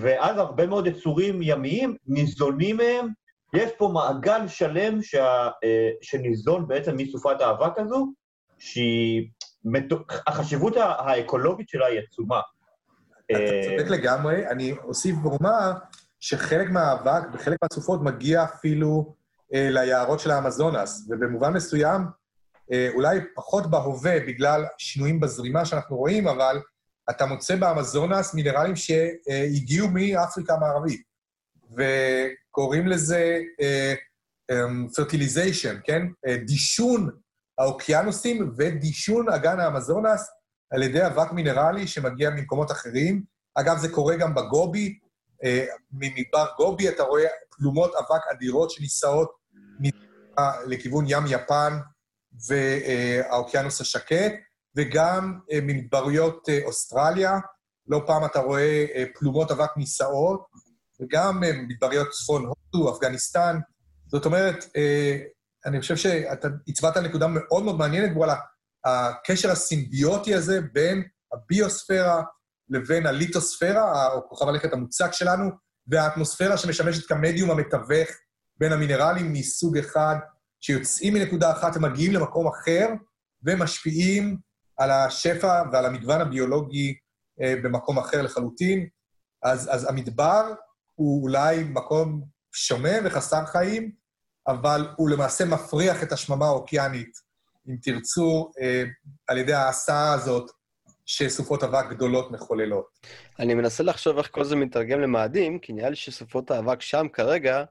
ואז הרבה מאוד יצורים ימיים ניזונים מהם יש פה מעגל שלם שה, אה, שניזון בעצם מסופת האבק הזו, שהחשיבות האקולוגית שלה היא עצומה. אתה אה, צודק לגמרי. אני אוסיף ואומר שחלק מהאבק וחלק מהסופות מגיע אפילו אה, ליערות של האמזונס, ובמובן מסוים, אה, אולי פחות בהווה בגלל שינויים בזרימה שאנחנו רואים, אבל אתה מוצא באמזונס מינרלים שהגיעו מאפריקה המערבית. קוראים לזה פרטיליזיישן, uh, um, כן? Uh, דישון האוקיינוסים ודישון אגן האמזונס על ידי אבק מינרלי שמגיע ממקומות אחרים. אגב, זה קורה גם בגובי, ממדבר גובי אתה רואה פלומות אבק אדירות שנישאות לכיוון ים יפן והאוקיינוס השקט, וגם uh, ממדבריות uh, אוסטרליה, לא פעם אתה רואה פלומות אבק נישאות, וגם אה, מדבריות צפון הודו, אפגניסטן. זאת אומרת, אה, אני חושב שאתה הצבעת על נקודה מאוד מאוד מעניינת, על הקשר הסימביוטי הזה בין הביוספירה לבין הליטוספירה, או כוכב הלכת המוצק שלנו, והאטמוספירה שמשמשת כמדיום המתווך בין המינרלים מסוג אחד, שיוצאים מנקודה אחת ומגיעים למקום אחר, ומשפיעים על השפע ועל המגוון הביולוגי אה, במקום אחר לחלוטין. אז, אז המדבר הוא אולי מקום שומם וחסר חיים, אבל הוא למעשה מפריח את השממה האוקיינית, אם תרצו, אה, על ידי ההסעה הזאת שסופות אבק גדולות מחוללות. אני מנסה לחשוב איך כל זה מתרגם למאדים, כי נראה לי שסופות האבק שם כרגע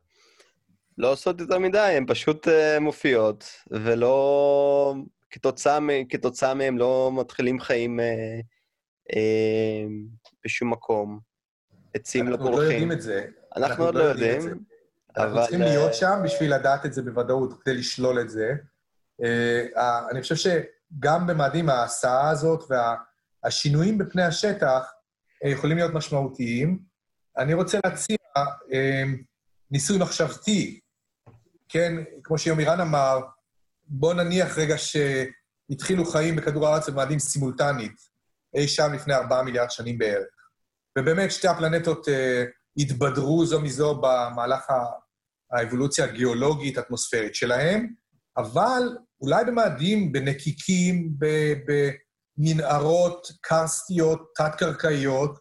לא עושות יותר מדי, הן פשוט uh, מופיעות, ולא... כתוצאה, כתוצאה מהם לא מתחילים חיים uh, uh, בשום מקום. עצים לא פורחים. אנחנו לא יודעים את זה. אנחנו עוד לא יודעים. אנחנו אבל, צריכים אה, להיות שם בשביל לדעת את זה בוודאות, כדי לשלול את זה. אה, אני חושב שגם במאדים ההסעה הזאת והשינויים בפני השטח אה, יכולים להיות משמעותיים. אני רוצה להציע אה, ניסוי מחשבתי, כן, כמו שיומירן אמר, בוא נניח רגע שהתחילו חיים בכדור הארץ במאדים סימולטנית, אי שם לפני ארבעה מיליארד שנים בערך. ובאמת שתי הפלנטות אה, התבדרו זו מזו במהלך האבולוציה הגיאולוגית, האטמוספרית שלהם, אבל אולי במאדים, בנקיקים, במנהרות קרסטיות, תת-קרקעיות,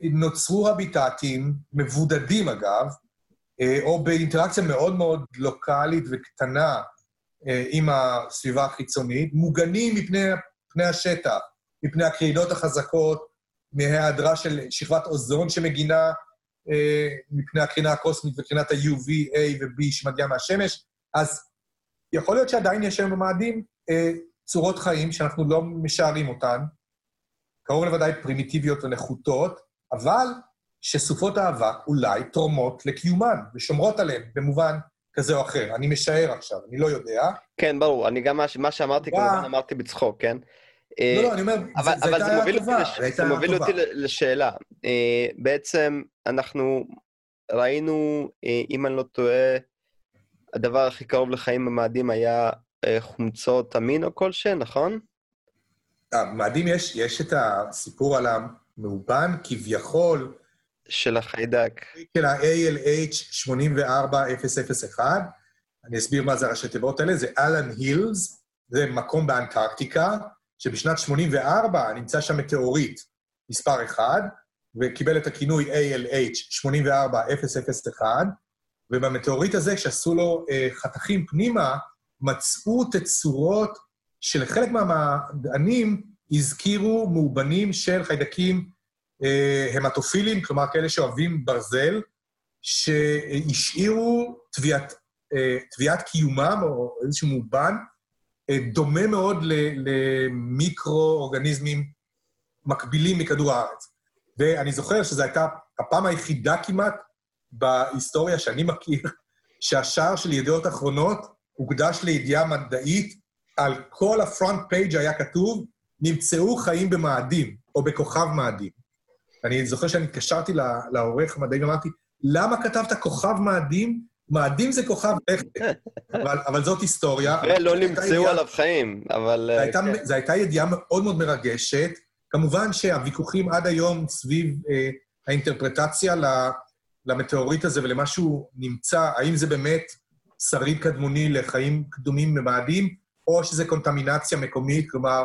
נוצרו הביטטים, מבודדים אגב, אה, או באינטראקציה מאוד מאוד לוקאלית וקטנה אה, עם הסביבה החיצונית, מוגנים מפני, מפני השטח, מפני הקרינות החזקות, מהיעדרה של שכבת אוזון שמגינה אה, מפני הקרינה הקוסמית וקרינת ה-UV, A ו-B שמגיעה מהשמש, אז יכול להיות שעדיין יש היום במאדים צורות חיים שאנחנו לא משערים אותן, קרוב לוודאי פרימיטיביות ונחותות, אבל שסופות האבק אולי תורמות לקיומן ושומרות עליהן במובן כזה או אחר. אני משער עכשיו, אני לא יודע. כן, ברור, אני גם מה, מה שאמרתי. כמובן אמרתי בצחוק, כן? לא, לא, אני אומר, אבל, זו הייתה הערה טובה, לש... זה מוביל. אותי לשאלה. אה, בעצם אנחנו ראינו, אה, אם אני לא טועה, הדבר הכי קרוב לחיים במאדים היה אה, חומצות אמינו כלשהן, נכון? במאדים יש, יש את הסיפור על המאובן, כביכול, של החיידק. של ה-ALH 84001. אני אסביר מה זה הראשי תיבות האלה. זה אלן הילס, זה מקום באנטרקטיקה, שבשנת 84 נמצא שם מטאוריט מספר 1, וקיבל את הכינוי ALH 84001, ובמטאוריט הזה, כשעשו לו אה, חתכים פנימה, מצאו תצורות שלחלק מהמדענים הזכירו מאובנים של חיידקים אה, המטופילים, כלומר כאלה שאוהבים ברזל, שהשאירו טביעת, אה, טביעת קיומם, או איזשהו מאובן, אה, דומה מאוד למיקרו-אורגניזמים מקבילים מכדור הארץ. ואני זוכר שזו הייתה הפעם היחידה כמעט בהיסטוריה שאני מכיר, שהשער של ידיעות אחרונות הוקדש לידיעה מדעית, על כל הפרונט פייג' היה כתוב, נמצאו חיים במאדים, או בכוכב מאדים. אני זוכר שאני התקשרתי לעורך המדעי ואמרתי, למה כתבת כוכב מאדים? מאדים זה כוכב לכת, אבל, אבל זאת היסטוריה. ולא הייתה נמצאו ידיעה- עליו חיים, אבל... זו אה, הייתה, כן. זו הייתה ידיעה מאוד מאוד מרגשת. כמובן שהוויכוחים עד היום סביב אה, האינטרפרטציה למטאוריט הזה ולמה שהוא נמצא, האם זה באמת שריד קדמוני לחיים קדומים ממאדים, או שזה קונטמינציה מקומית, כלומר,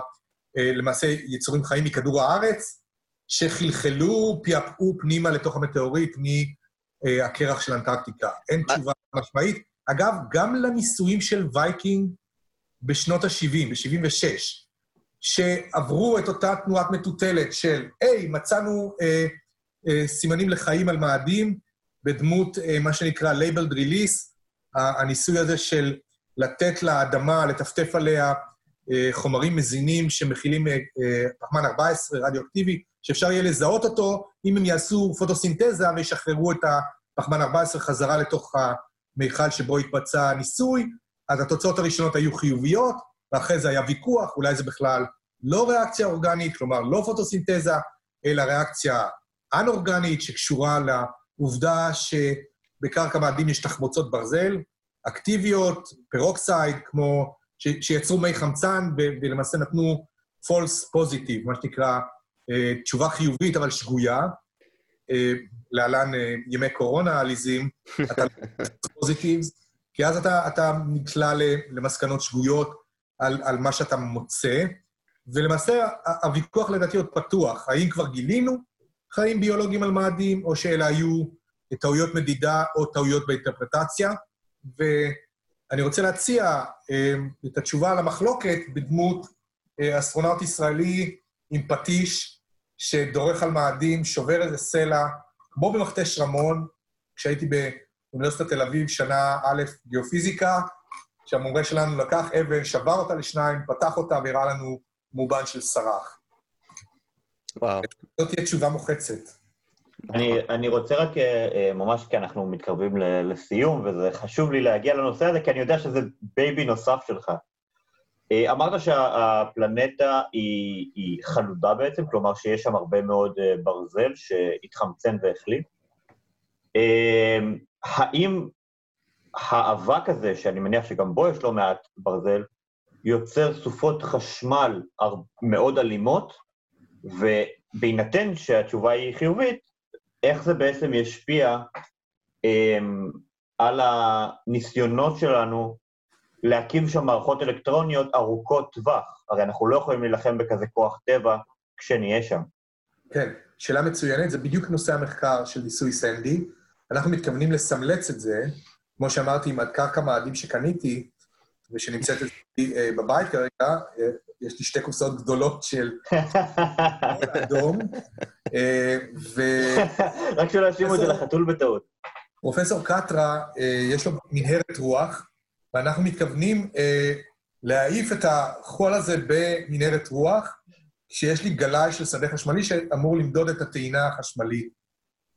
אה, למעשה יצורים חיים מכדור הארץ, שחלחלו, פעפעו פנימה לתוך המטאוריט מהקרח של אנטרקטיקה. אין תשובה משמעית. אגב, גם לניסויים של וייקינג בשנות ה-70, ב-76, שעברו את אותה תנועת מטוטלת של, היי, מצאנו אה, אה, סימנים לחיים על מאדים בדמות אה, מה שנקרא labeled release, הניסוי הזה של לתת לאדמה, לטפטף עליה אה, חומרים מזינים שמכילים אה, אה, פחמן 14 רדיואקטיבי, שאפשר יהיה לזהות אותו אם הם יעשו פוטוסינתזה וישחררו את הפחמן 14 חזרה לתוך המיכל שבו התבצע הניסוי, אז התוצאות הראשונות היו חיוביות, ואחרי זה היה ויכוח, אולי זה בכלל לא ריאקציה אורגנית, כלומר לא פוטוסינתזה, אלא ריאקציה אנ-אורגנית שקשורה לעובדה שבקרקע מאדים יש תחמוצות ברזל, אקטיביות, peroxide, כמו, ש, שיצרו מי חמצן ו, ולמעשה נתנו false positive, מה שנקרא אה, תשובה חיובית אבל שגויה. אה, להלן אה, ימי קורונה עליזים, אתה פוזיטיבס, כי אז אתה, אתה נקלע למסקנות שגויות על, על מה שאתה מוצא, ולמעשה הוויכוח לדעתי עוד פתוח. האם כבר גילינו חיים ביולוגיים על מאדים, או שאלה היו טעויות מדידה או טעויות באינטרפרטציה? ואני רוצה להציע אה, את התשובה למחלוקת בדמות אה, אסטרונאוט ישראלי עם פטיש, שדורך על מאדים, שובר איזה סלע, כמו במכתש רמון, כשהייתי באוניברסיטת תל אביב, שנה א', גיאופיזיקה, שהמורה שלנו לקח אבן, שבר אותה לשניים, פתח אותה והראה לנו מאובן של שרך. וואו, זאת תהיה תשובה מוחצת. אני, אני רוצה רק, אה, אה, ממש כי אנחנו מתקרבים לסיום, וזה חשוב לי להגיע לנושא הזה, כי אני יודע שזה בייבי נוסף שלך. אה, אמרת שהפלנטה היא, היא חלודה בעצם, כלומר שיש שם הרבה מאוד ברזל שהתחמצן והחליד. אה, האם האבק הזה, שאני מניח שגם בו יש לא מעט ברזל, יוצר סופות חשמל מאוד אלימות, ובהינתן שהתשובה היא חיובית, איך זה בעצם ישפיע אמ, על הניסיונות שלנו להקים שם מערכות אלקטרוניות ארוכות טווח? הרי אנחנו לא יכולים להילחם בכזה כוח טבע כשנהיה שם. כן, שאלה מצוינת, זה בדיוק נושא המחקר של ניסוי סנדי. אנחנו מתכוונים לסמלץ את זה, כמו שאמרתי, עם הקרקע מאדים שקניתי, ושנמצאת אצלי אה, בבית כרגע, אה, יש לי שתי קופסאות גדולות של אדום, אה, רק שלא ישימו את זה לחתול בטעות. ופרופסור קטרה, אה, יש לו מנהרת רוח, ואנחנו מתכוונים אה, להעיף את החול הזה במנהרת רוח, כשיש לי גלאי של שדה חשמלי שאמור למדוד את הטעינה החשמלית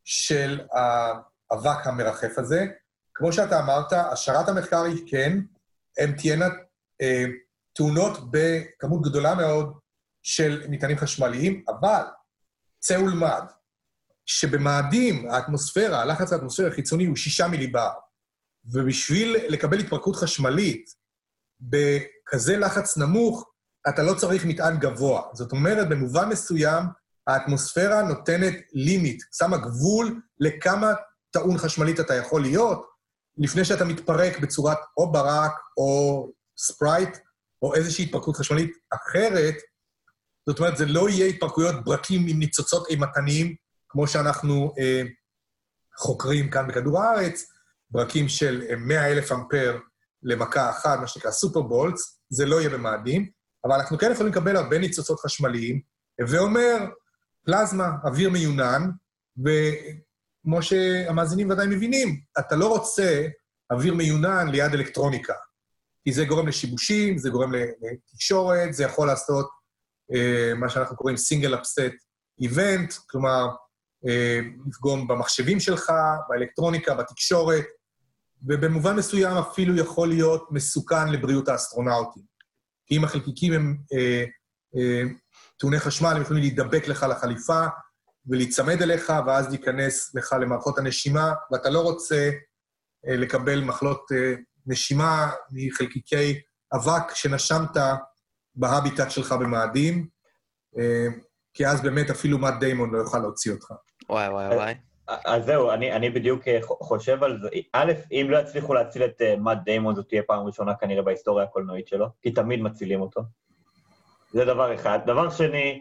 של האבק המרחף הזה. כמו שאתה אמרת, השערת המחקר היא כן, הן תהיינה אה, טעונות בכמות גדולה מאוד של מטענים חשמליים, אבל צא ולמד שבמאדים האטמוספירה, הלחץ האטמוספירי החיצוני הוא שישה מיליבר, ובשביל לקבל התפרקות חשמלית בכזה לחץ נמוך, אתה לא צריך מטען גבוה. זאת אומרת, במובן מסוים, האטמוספירה נותנת לימיט, שמה גבול לכמה טעון חשמלית אתה יכול להיות, לפני שאתה מתפרק בצורת או ברק או sprite, או איזושהי התפרקות חשמלית אחרת. זאת אומרת, זה לא יהיה התפרקויות ברקים עם ניצוצות אימתניים, כמו שאנחנו אה, חוקרים כאן בכדור הארץ, ברקים של 100 אלף אמפר למכה אחת, מה שנקרא superbolts, זה לא יהיה במאדים, אבל אנחנו כן יכולים לקבל הרבה ניצוצות חשמליים, הווי אומר, פלזמה, אוויר מיונן, וכמו שהמאזינים ודאי מבינים, אתה לא רוצה אוויר מיונן ליד אלקטרוניקה, כי זה גורם לשיבושים, זה גורם לתקשורת, זה יכול לעשות אה, מה שאנחנו קוראים סינגל אפסט איבנט, כלומר, אה, לפגום במחשבים שלך, באלקטרוניקה, בתקשורת, ובמובן מסוים אפילו יכול להיות מסוכן לבריאות האסטרונאוטים. כי אם החלקיקים הם אה, אה, טעוני חשמל, הם יכולים להידבק לך לחליפה ולהיצמד אליך, ואז להיכנס לך למערכות הנשימה, ואתה לא רוצה אה, לקבל מחלות אה, נשימה מחלקיקי אבק שנשמת בהביטט שלך במאדים, אה, כי אז באמת אפילו מאט דיימון לא יוכל להוציא אותך. וואי, וואי, וואי. אז זהו, אני, אני בדיוק אה, חושב על זה. א', אם לא יצליחו להציל את uh, מאט דיימון, זאת תהיה פעם ראשונה כנראה בהיסטוריה הקולנועית שלו, כי תמיד מצילים אותו. זה דבר אחד. דבר שני,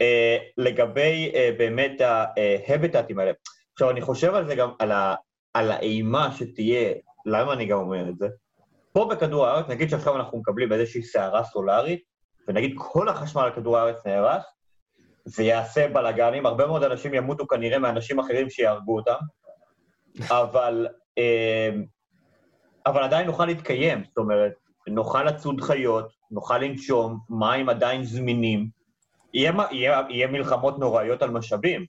אה, לגבי אה, באמת ההביטטים האלה, עכשיו, אני חושב על זה גם, על, ה, על האימה שתהיה, למה אני גם אומר את זה? פה בכדור הארץ, נגיד שעכשיו אנחנו מקבלים איזושהי סערה סולארית, ונגיד כל החשמל על כדור הארץ נהרס, זה יעשה בלאגנים, הרבה מאוד אנשים ימותו כנראה מאנשים אחרים שיהרגו אותם, אבל, אה, אבל עדיין נוכל להתקיים, זאת אומרת, נוכל לצוד חיות, נוכל לנשום, מים עדיין זמינים, יהיה, יהיה, יהיה מלחמות נוראיות על משאבים,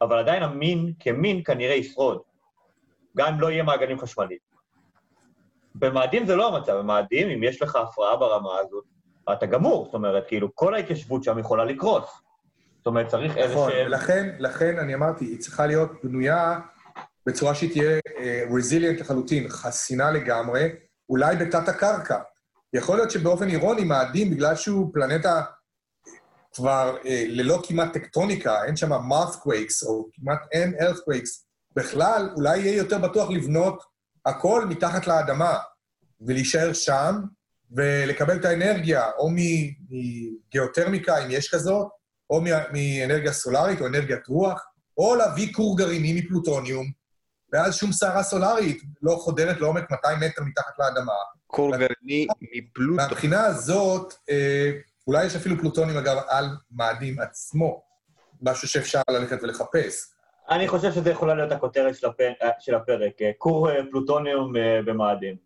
אבל עדיין המין כמין כנראה ישרוד, גם אם לא יהיה מעגנים חשמליים. במאדים זה לא המצב, במאדים, אם יש לך הפרעה ברמה הזאת, אתה גמור, זאת אומרת, כאילו, כל ההתיישבות שם יכולה לקרוס. זאת אומרת, צריך איזה נכון, שהם... ולכן, לכן אני אמרתי, היא צריכה להיות בנויה בצורה שהיא תהיה רזיליאנט לחלוטין, חסינה לגמרי, אולי בתת הקרקע. יכול להיות שבאופן אירוני מאדים, בגלל שהוא פלנטה כבר אה, ללא כמעט טקטוניקה, אין שם מארת'קווייקס, או כמעט אין ארת'קווייקס, בכלל, אולי יהיה יותר בטוח לבנות הכל מתחת לאדמה, ולהישאר שם, ולקבל את האנרגיה, או מגיאותרמיקה, אם יש כזאת, או מאנרגיה סולארית או אנרגיית רוח, או להביא כור גרעיני מפלוטוניום, ואז שום סערה סולארית לא חודרת לעומק 200 מטר מתחת לאדמה. כור גרעיני מפלוטו. מהבחינה הזאת, אה, אולי יש אפילו פלוטוניום, אגב, על מאדים עצמו, משהו שאפשר ללכת ולחפש. אני חושב שזה יכולה להיות הכותרת של, הפ... של הפרק, כור פלוטוניום במאדים.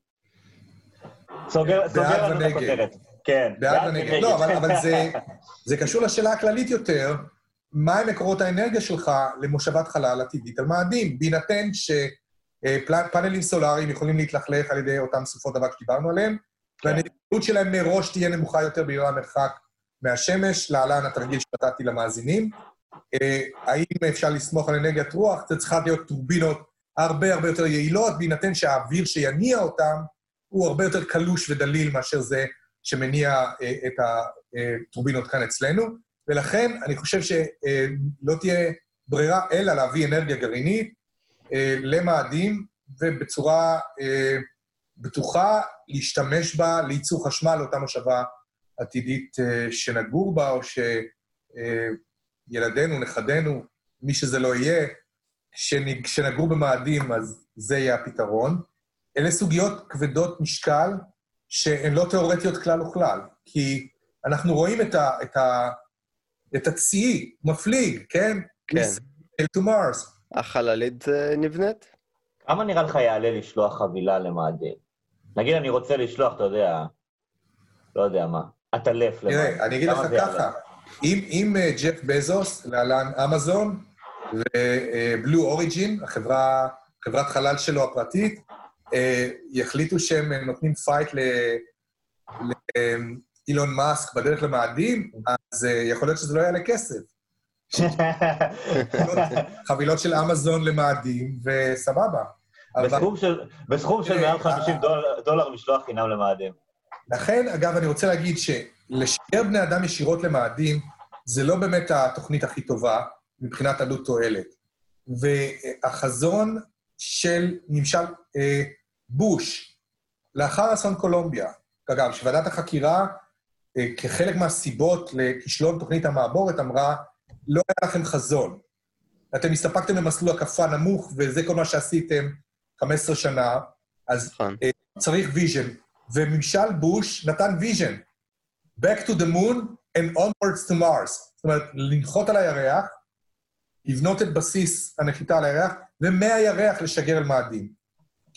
סוגר, לנו את הכותרת. כן. בעד ונגד. לא, אבל, אבל זה, זה קשור לשאלה הכללית יותר, מהם מקורות האנרגיה שלך למושבת חלל עתידית על מאדים, בהינתן שפאנלים סולאריים יכולים להתלכלך על ידי אותן סופות אבק שדיברנו עליהן, כן. והנדיבות שלהם מראש תהיה נמוכה יותר בגלל המרחק מהשמש, להלן התרגיל שנתתי למאזינים. אה, האם אפשר לסמוך על אנרגיית רוח? זה צריכה להיות טורבינות הרבה הרבה יותר יעילות, בהינתן שהאוויר שיניע אותם הוא הרבה יותר קלוש ודליל מאשר זה שמניע אה, את הטורבינות כאן אצלנו, ולכן אני חושב שלא תהיה ברירה אלא להביא אנרגיה גרעינית אה, למאדים, ובצורה אה, בטוחה להשתמש בה לייצור חשמל לאותה מושבה עתידית אה, שנגור בה, או שילדינו, נכדינו, מי שזה לא יהיה, כשנ- כשנגור במאדים, אז זה יהיה הפתרון. אלה סוגיות כבדות משקל שהן לא תיאורטיות כלל וכלל, כי אנחנו רואים את, ה, את, ה, את הצי מפליג, כן? כן. to Mars. החללית אה, נבנית? כמה נראה לך יעלה לשלוח חבילה למאדים? נגיד אני רוצה לשלוח, אתה יודע, לא יודע מה, עטלף למאדים. תראה, אני אגיד לך? ככה, אם, אם אה, ג'ף בזוס, להלן אמזון, ו Blue Origin, החברה, חברת חלל שלו הפרטית, אה, יחליטו שהם אה, נותנים פייט לאילון מאסק בדרך למאדים, אז אה, יכול להיות שזה לא יעלה כסף. חבילות של אמזון למאדים, וסבבה. בסכום של- תראה, מעל 50 ה- דול- דולר משלוח חינם למאדים. לכן, אגב, אני רוצה להגיד שלשגר בני אדם ישירות למאדים, זה לא באמת התוכנית הכי טובה מבחינת עלות תועלת. והחזון של ממשל אה, בוש, לאחר אסון קולומביה, אגב, שוועדת החקירה, אה, כחלק מהסיבות לכישלון תוכנית המעבורת, אמרה, לא היה לכם חזון. אתם הסתפקתם במסלול הקפה נמוך, וזה כל מה שעשיתם 15 שנה, אז נכון. צריך vision. וממשל בוש נתן vision. Back to the moon and onwards to Mars. זאת אומרת, לנחות על הירח, לבנות את בסיס הנחיתה על הירח, ומהירח לשגר אל מאדים.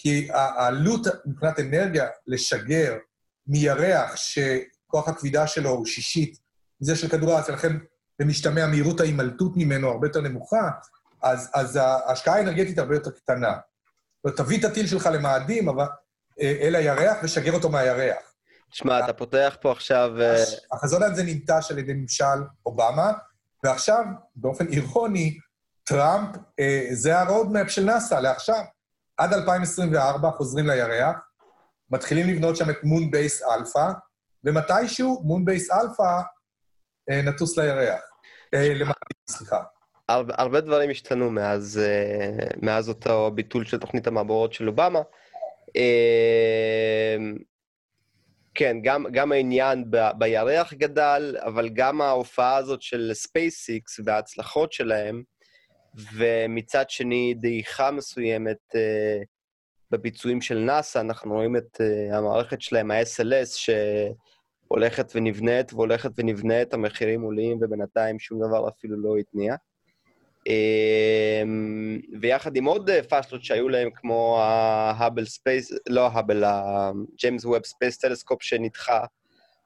כי העלות מבחינת אנרגיה לשגר מירח, שכוח הכבידה שלו הוא שישית מזה של כדור הארץ, ולכן במשתמע מהירות ההימלטות ממנו הרבה יותר נמוכה, אז, אז ההשקעה האנרגטית הרבה יותר קטנה. תביא את הטיל שלך למאדים, אבל אה, אל הירח ושגר אותו מהירח. תשמע, אתה פותח פה עכשיו... אה, החזון הזה ננטש על ידי ממשל אובמה, ועכשיו, באופן אירוני, טראמפ, אה, זה ה roadmap של נאס"א לעכשיו. עד 2024 חוזרים לירח, מתחילים לבנות שם את moon base alpha, ומתישהו moon base alpha אה, נטוס לירח. אה, למאדים, סליחה. הרבה, דברים השתנו מאז, אה, מאז אותו ביטול של תוכנית המעבורות של אובמה. כן, גם, גם העניין ב, בירח גדל, אבל גם ההופעה הזאת של SpaceX וההצלחות שלהם, ומצד שני דעיכה מסוימת אה, בביצועים של נאס"א, אנחנו רואים את אה, המערכת שלהם, ה-SLS, שהולכת ונבנית והולכת ונבנית, המחירים עולים, ובינתיים שום דבר אפילו לא התניע. אמ, ויחד עם עוד אה, פאשלות שהיו להם, כמו ה Hubble Space, לא ה Hubble, ה James Webb Space Telescope שנדחה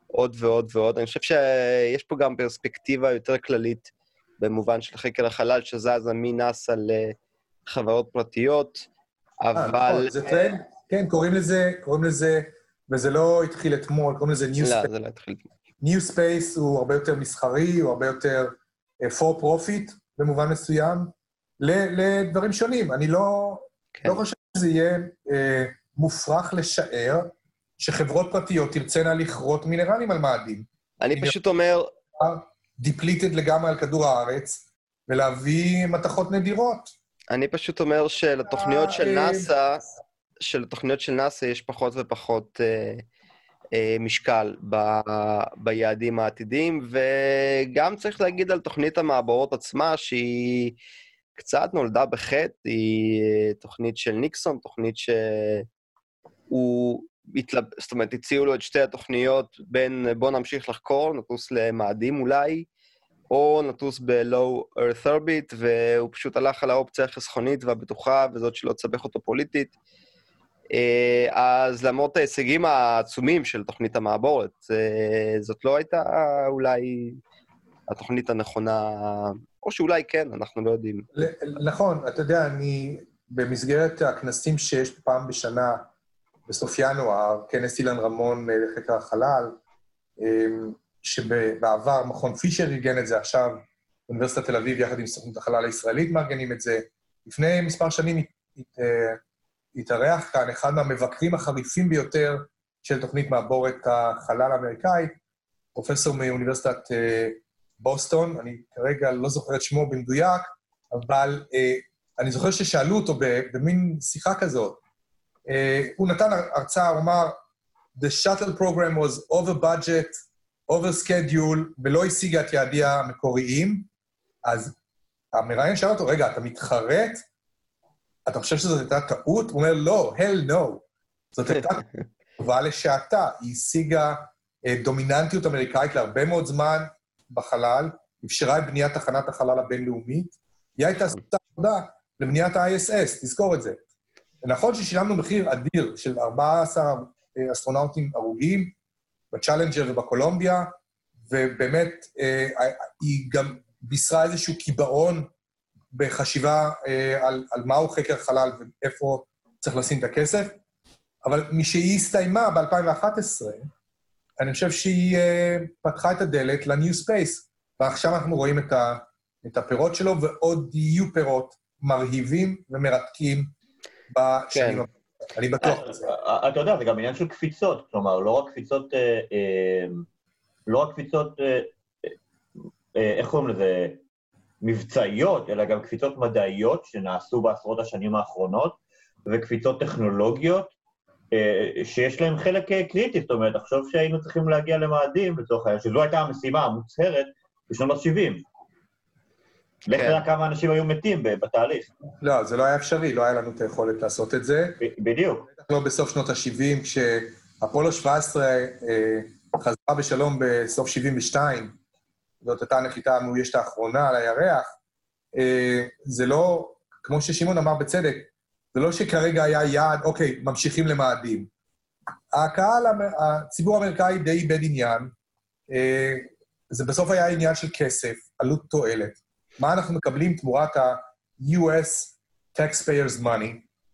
עוד ועוד ועוד. אני חושב שיש פה גם פרספקטיבה יותר כללית במובן של חקר החלל, שזזה מנאס"א לחברות פרטיות, אה, אבל... נכון, זה טרנד, כן, קוראים לזה, קוראים לזה, וזה לא התחיל אתמול, קוראים לזה New לא, Space. זה לא התחיל. New Space הוא הרבה יותר מסחרי, הוא הרבה יותר אה, for profit במובן מסוים, לדברים שונים. אני לא, כן. לא חושב שזה יהיה אה, מופרך לשער שחברות פרטיות תרצנה לכרות מינרלים על מאדים. אני פשוט אומר, דיפליטד לגמרי על כדור הארץ, ולהביא מתכות נדירות. אני פשוט אומר שלתוכניות של אה, נאס"א, שלתוכניות של נאס"א יש פחות ופחות אה, אה, משקל ב, ביעדים העתידיים, וגם צריך להגיד על תוכנית המעבורות עצמה, שהיא קצת נולדה בחטא, היא אה, תוכנית של ניקסון, תוכנית שהוא... התלב... זאת אומרת, הציעו לו את שתי התוכניות בין בוא נמשיך לחקור, נטוס למאדים אולי, או נטוס ב-Low Earth Orbit, והוא פשוט הלך על האופציה החסכונית והבטוחה, וזאת שלא תסבך אותו פוליטית. אה, אז למרות ההישגים העצומים של תוכנית המעבורת, אה, זאת לא הייתה אולי התוכנית הנכונה, או שאולי כן, אנחנו לא יודעים. נכון, אתה יודע, אני, במסגרת הכנסים שיש פעם בשנה, בסוף ינואר, כנס אילן רמון לחקר החלל, אמ, שבעבר מכון פישר ארגן את זה, עכשיו אוניברסיטת תל אביב יחד עם סוכנות החלל הישראלית מארגנים את זה. לפני מספר שנים אה, התארח כאן אחד מהמבקרים החריפים ביותר של תוכנית מעבורת החלל האמריקאית, פרופסור מאוניברסיטת אה, בוסטון, אני כרגע לא זוכר את שמו במדויק, אבל אה, אני זוכר ששאלו אותו במין שיחה כזאת. הוא נתן הרצאה, הוא אמר, The shuttle program was over budget, over schedule, ולא השיגה את יעדיה המקוריים, אז המראיין שאל אותו, רגע, אתה מתחרט? אתה חושב שזאת הייתה טעות? הוא אומר, לא, hell no. זאת הייתה טובה לשעתה. היא השיגה אה, דומיננטיות אמריקאית להרבה מאוד זמן בחלל, אפשרה את בניית תחנת החלל הבינלאומית. היא הייתה עשתה עבודה לבניית ה-ISS, תזכור את זה. נכון ששילמנו מחיר אדיר של 14 אה, אסטרונאוטים הרוגים בצ'אלנג'ר ובקולומביה, ובאמת אה, היא גם בישרה איזשהו קיבעון בחשיבה אה, על, על מהו חקר חלל ואיפה צריך לשים את הכסף, אבל משהיא הסתיימה ב-2011, אני חושב שהיא אה, פתחה את הדלת ל-New Space, ועכשיו אנחנו רואים את, ה, את הפירות שלו, ועוד יהיו פירות מרהיבים ומרתקים בשנים כן. הבאות. אני בטוח בזה. אתה יודע, זה גם עניין של קפיצות, כלומר, לא רק קפיצות, אה, לא רק קפיצות, איך קוראים לזה? מבצעיות, אלא גם קפיצות מדעיות שנעשו בעשרות השנים האחרונות, וקפיצות טכנולוגיות אה, שיש להן חלק אה, קריטי, זאת אומרת, תחשוב שהיינו צריכים להגיע למאדים, לצורך העניין, שזו הייתה המשימה המוצהרת בשנות ה-70. לך תדע כמה אנשים היו מתים בתהליך. לא, זה לא היה אפשרי, לא היה לנו את היכולת לעשות את זה. בדיוק. לא בסוף שנות ה-70, כשאפולו 17 אה, חזרה בשלום בסוף 72, זאת הייתה הנחיתה המאוישת האחרונה על הירח, אה, זה לא, כמו ששמעון אמר בצדק, זה לא שכרגע היה יעד, אוקיי, ממשיכים למאדים. הקהל, הציבור האמריקאי די איבד עניין, אה, זה בסוף היה עניין של כסף, עלות תועלת. מה אנחנו מקבלים תמורת ה-US taxpayers money,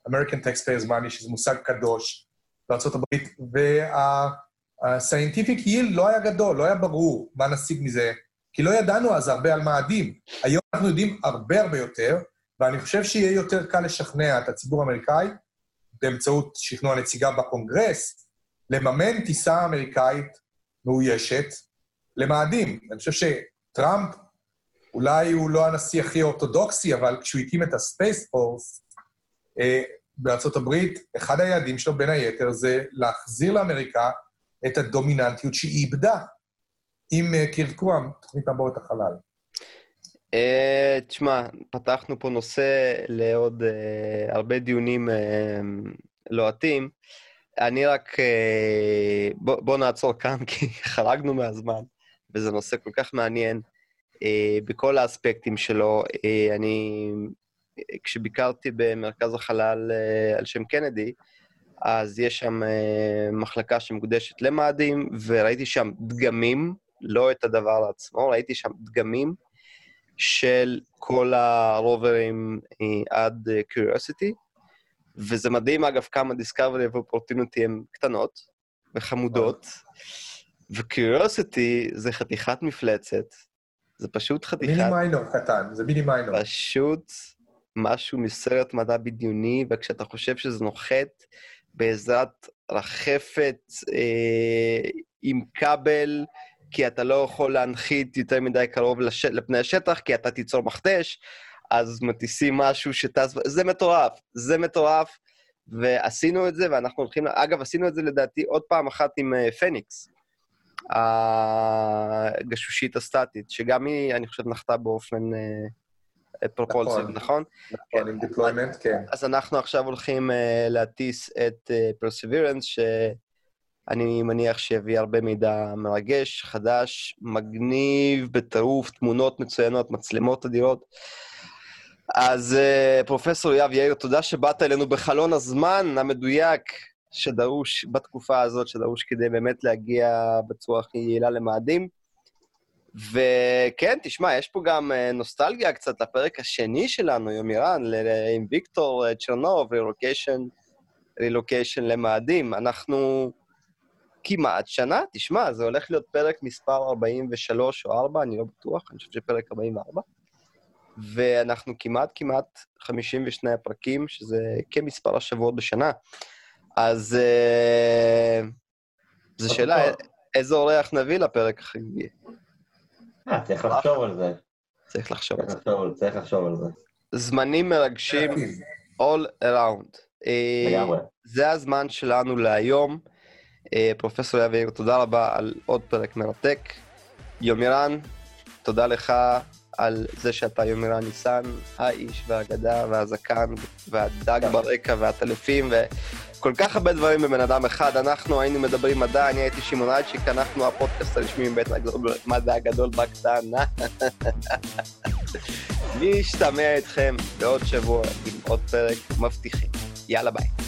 American taxpayers money, שזה מושג קדוש בארה"ב, וה-scientific yield לא היה גדול, לא היה ברור מה נשיג מזה כי לא ידענו אז הרבה על מאדים. היום אנחנו יודעים הרבה הרבה יותר, ואני חושב שיהיה יותר קל לשכנע את הציבור האמריקאי, באמצעות שכנוע נציגה בקונגרס, לממן טיסה אמריקאית מאוישת למאדים. אני חושב שטראמפ, אולי הוא לא הנשיא הכי אורתודוקסי, אבל כשהוא הקים את הספייס פורס אה, בארצות הברית, אחד היעדים שלו, בין היתר, זה להחזיר לאמריקה את הדומיננטיות שהיא איבדה. עם אה, קירקועם, תוכנית מבורת החלל? אה, תשמע, פתחנו פה נושא לעוד uh, הרבה דיונים uh, לוהטים. אני רק... Uh, בוא, בוא נעצור כאן, כי חרגנו מהזמן, וזה נושא כל כך מעניין בכל האספקטים שלו. Uh, אני... כשביקרתי במרכז החלל על שם קנדי, אז יש שם מחלקה שמוקדשת למאדים, וראיתי שם דגמים לא את הדבר עצמו, ראיתי שם דגמים של כל הרוברים אה, עד אה, Curiosity, וזה מדהים, אגב, כמה Discovery ו-Opportunity הן קטנות וחמודות, ו-Curiosity זה חתיכת מפלצת, זה פשוט חתיכת... מיני מיינור קטן, זה מיני מיינור. פשוט משהו מסרט מדע בדיוני, וכשאתה חושב שזה נוחת בעזרת רחפת אה, עם כבל, כי אתה לא יכול להנחית יותר מדי קרוב לש... לפני השטח, כי אתה תיצור מכתש, אז מטיסים משהו שטס... זה מטורף, זה מטורף, ועשינו את זה, ואנחנו הולכים... אגב, עשינו את זה לדעתי עוד פעם אחת עם uh, פניקס, הגשושית הסטטית, שגם היא, אני חושב, נחתה באופן... Uh, פרופולסיב, נכון? נכון, נכון עם deployment, כן. אז אנחנו עכשיו הולכים uh, להטיס את פרסיבירנס, uh, אני מניח שיביא הרבה מידע מרגש, חדש, מגניב, בטירוף, תמונות מצוינות, מצלמות אדירות. אז פרופסור יאב יאיר, תודה שבאת אלינו בחלון הזמן המדויק שדרוש בתקופה הזאת, שדרוש כדי באמת להגיע בצורה הכי יעילה למאדים. וכן, תשמע, יש פה גם אה, נוסטלגיה קצת לפרק השני שלנו, יומירן, ל- עם ויקטור אה, צ'רנוב, רילוקיישן, רילוקיישן למאדים. אנחנו כמעט שנה, תשמע, זה הולך להיות פרק מספר 43 או 4, אני לא בטוח, אני חושב שפרק 44. ואנחנו כמעט כמעט 52 פרקים, שזה כמספר השבועות בשנה. אז אה, זו שאלה, איזה אורח נביא לפרק החגיגי? אה, צריך לחשוב על זה. צריך לחשוב על זה. צריך לחשוב על זה. זמנים מרגשים all around. אה, לגמרי. זה הזמן שלנו להיום. אה, פרופסור יאיר, תודה רבה על עוד פרק מרתק. יומירן, תודה לך על זה שאתה יומירן ניסן, האיש והאגדה והזקן והדג. ברקע והטלפים וכל כך הרבה דברים בבן אדם אחד. אנחנו היינו מדברים מדע, אני הייתי שמעון רייצ'יק, אנחנו הפודקאסט הרשמי מבית המדע הגדול בקטנה. נשתמע איתכם בעוד שבוע עם עוד פרק מבטיחים. יאללה ביי.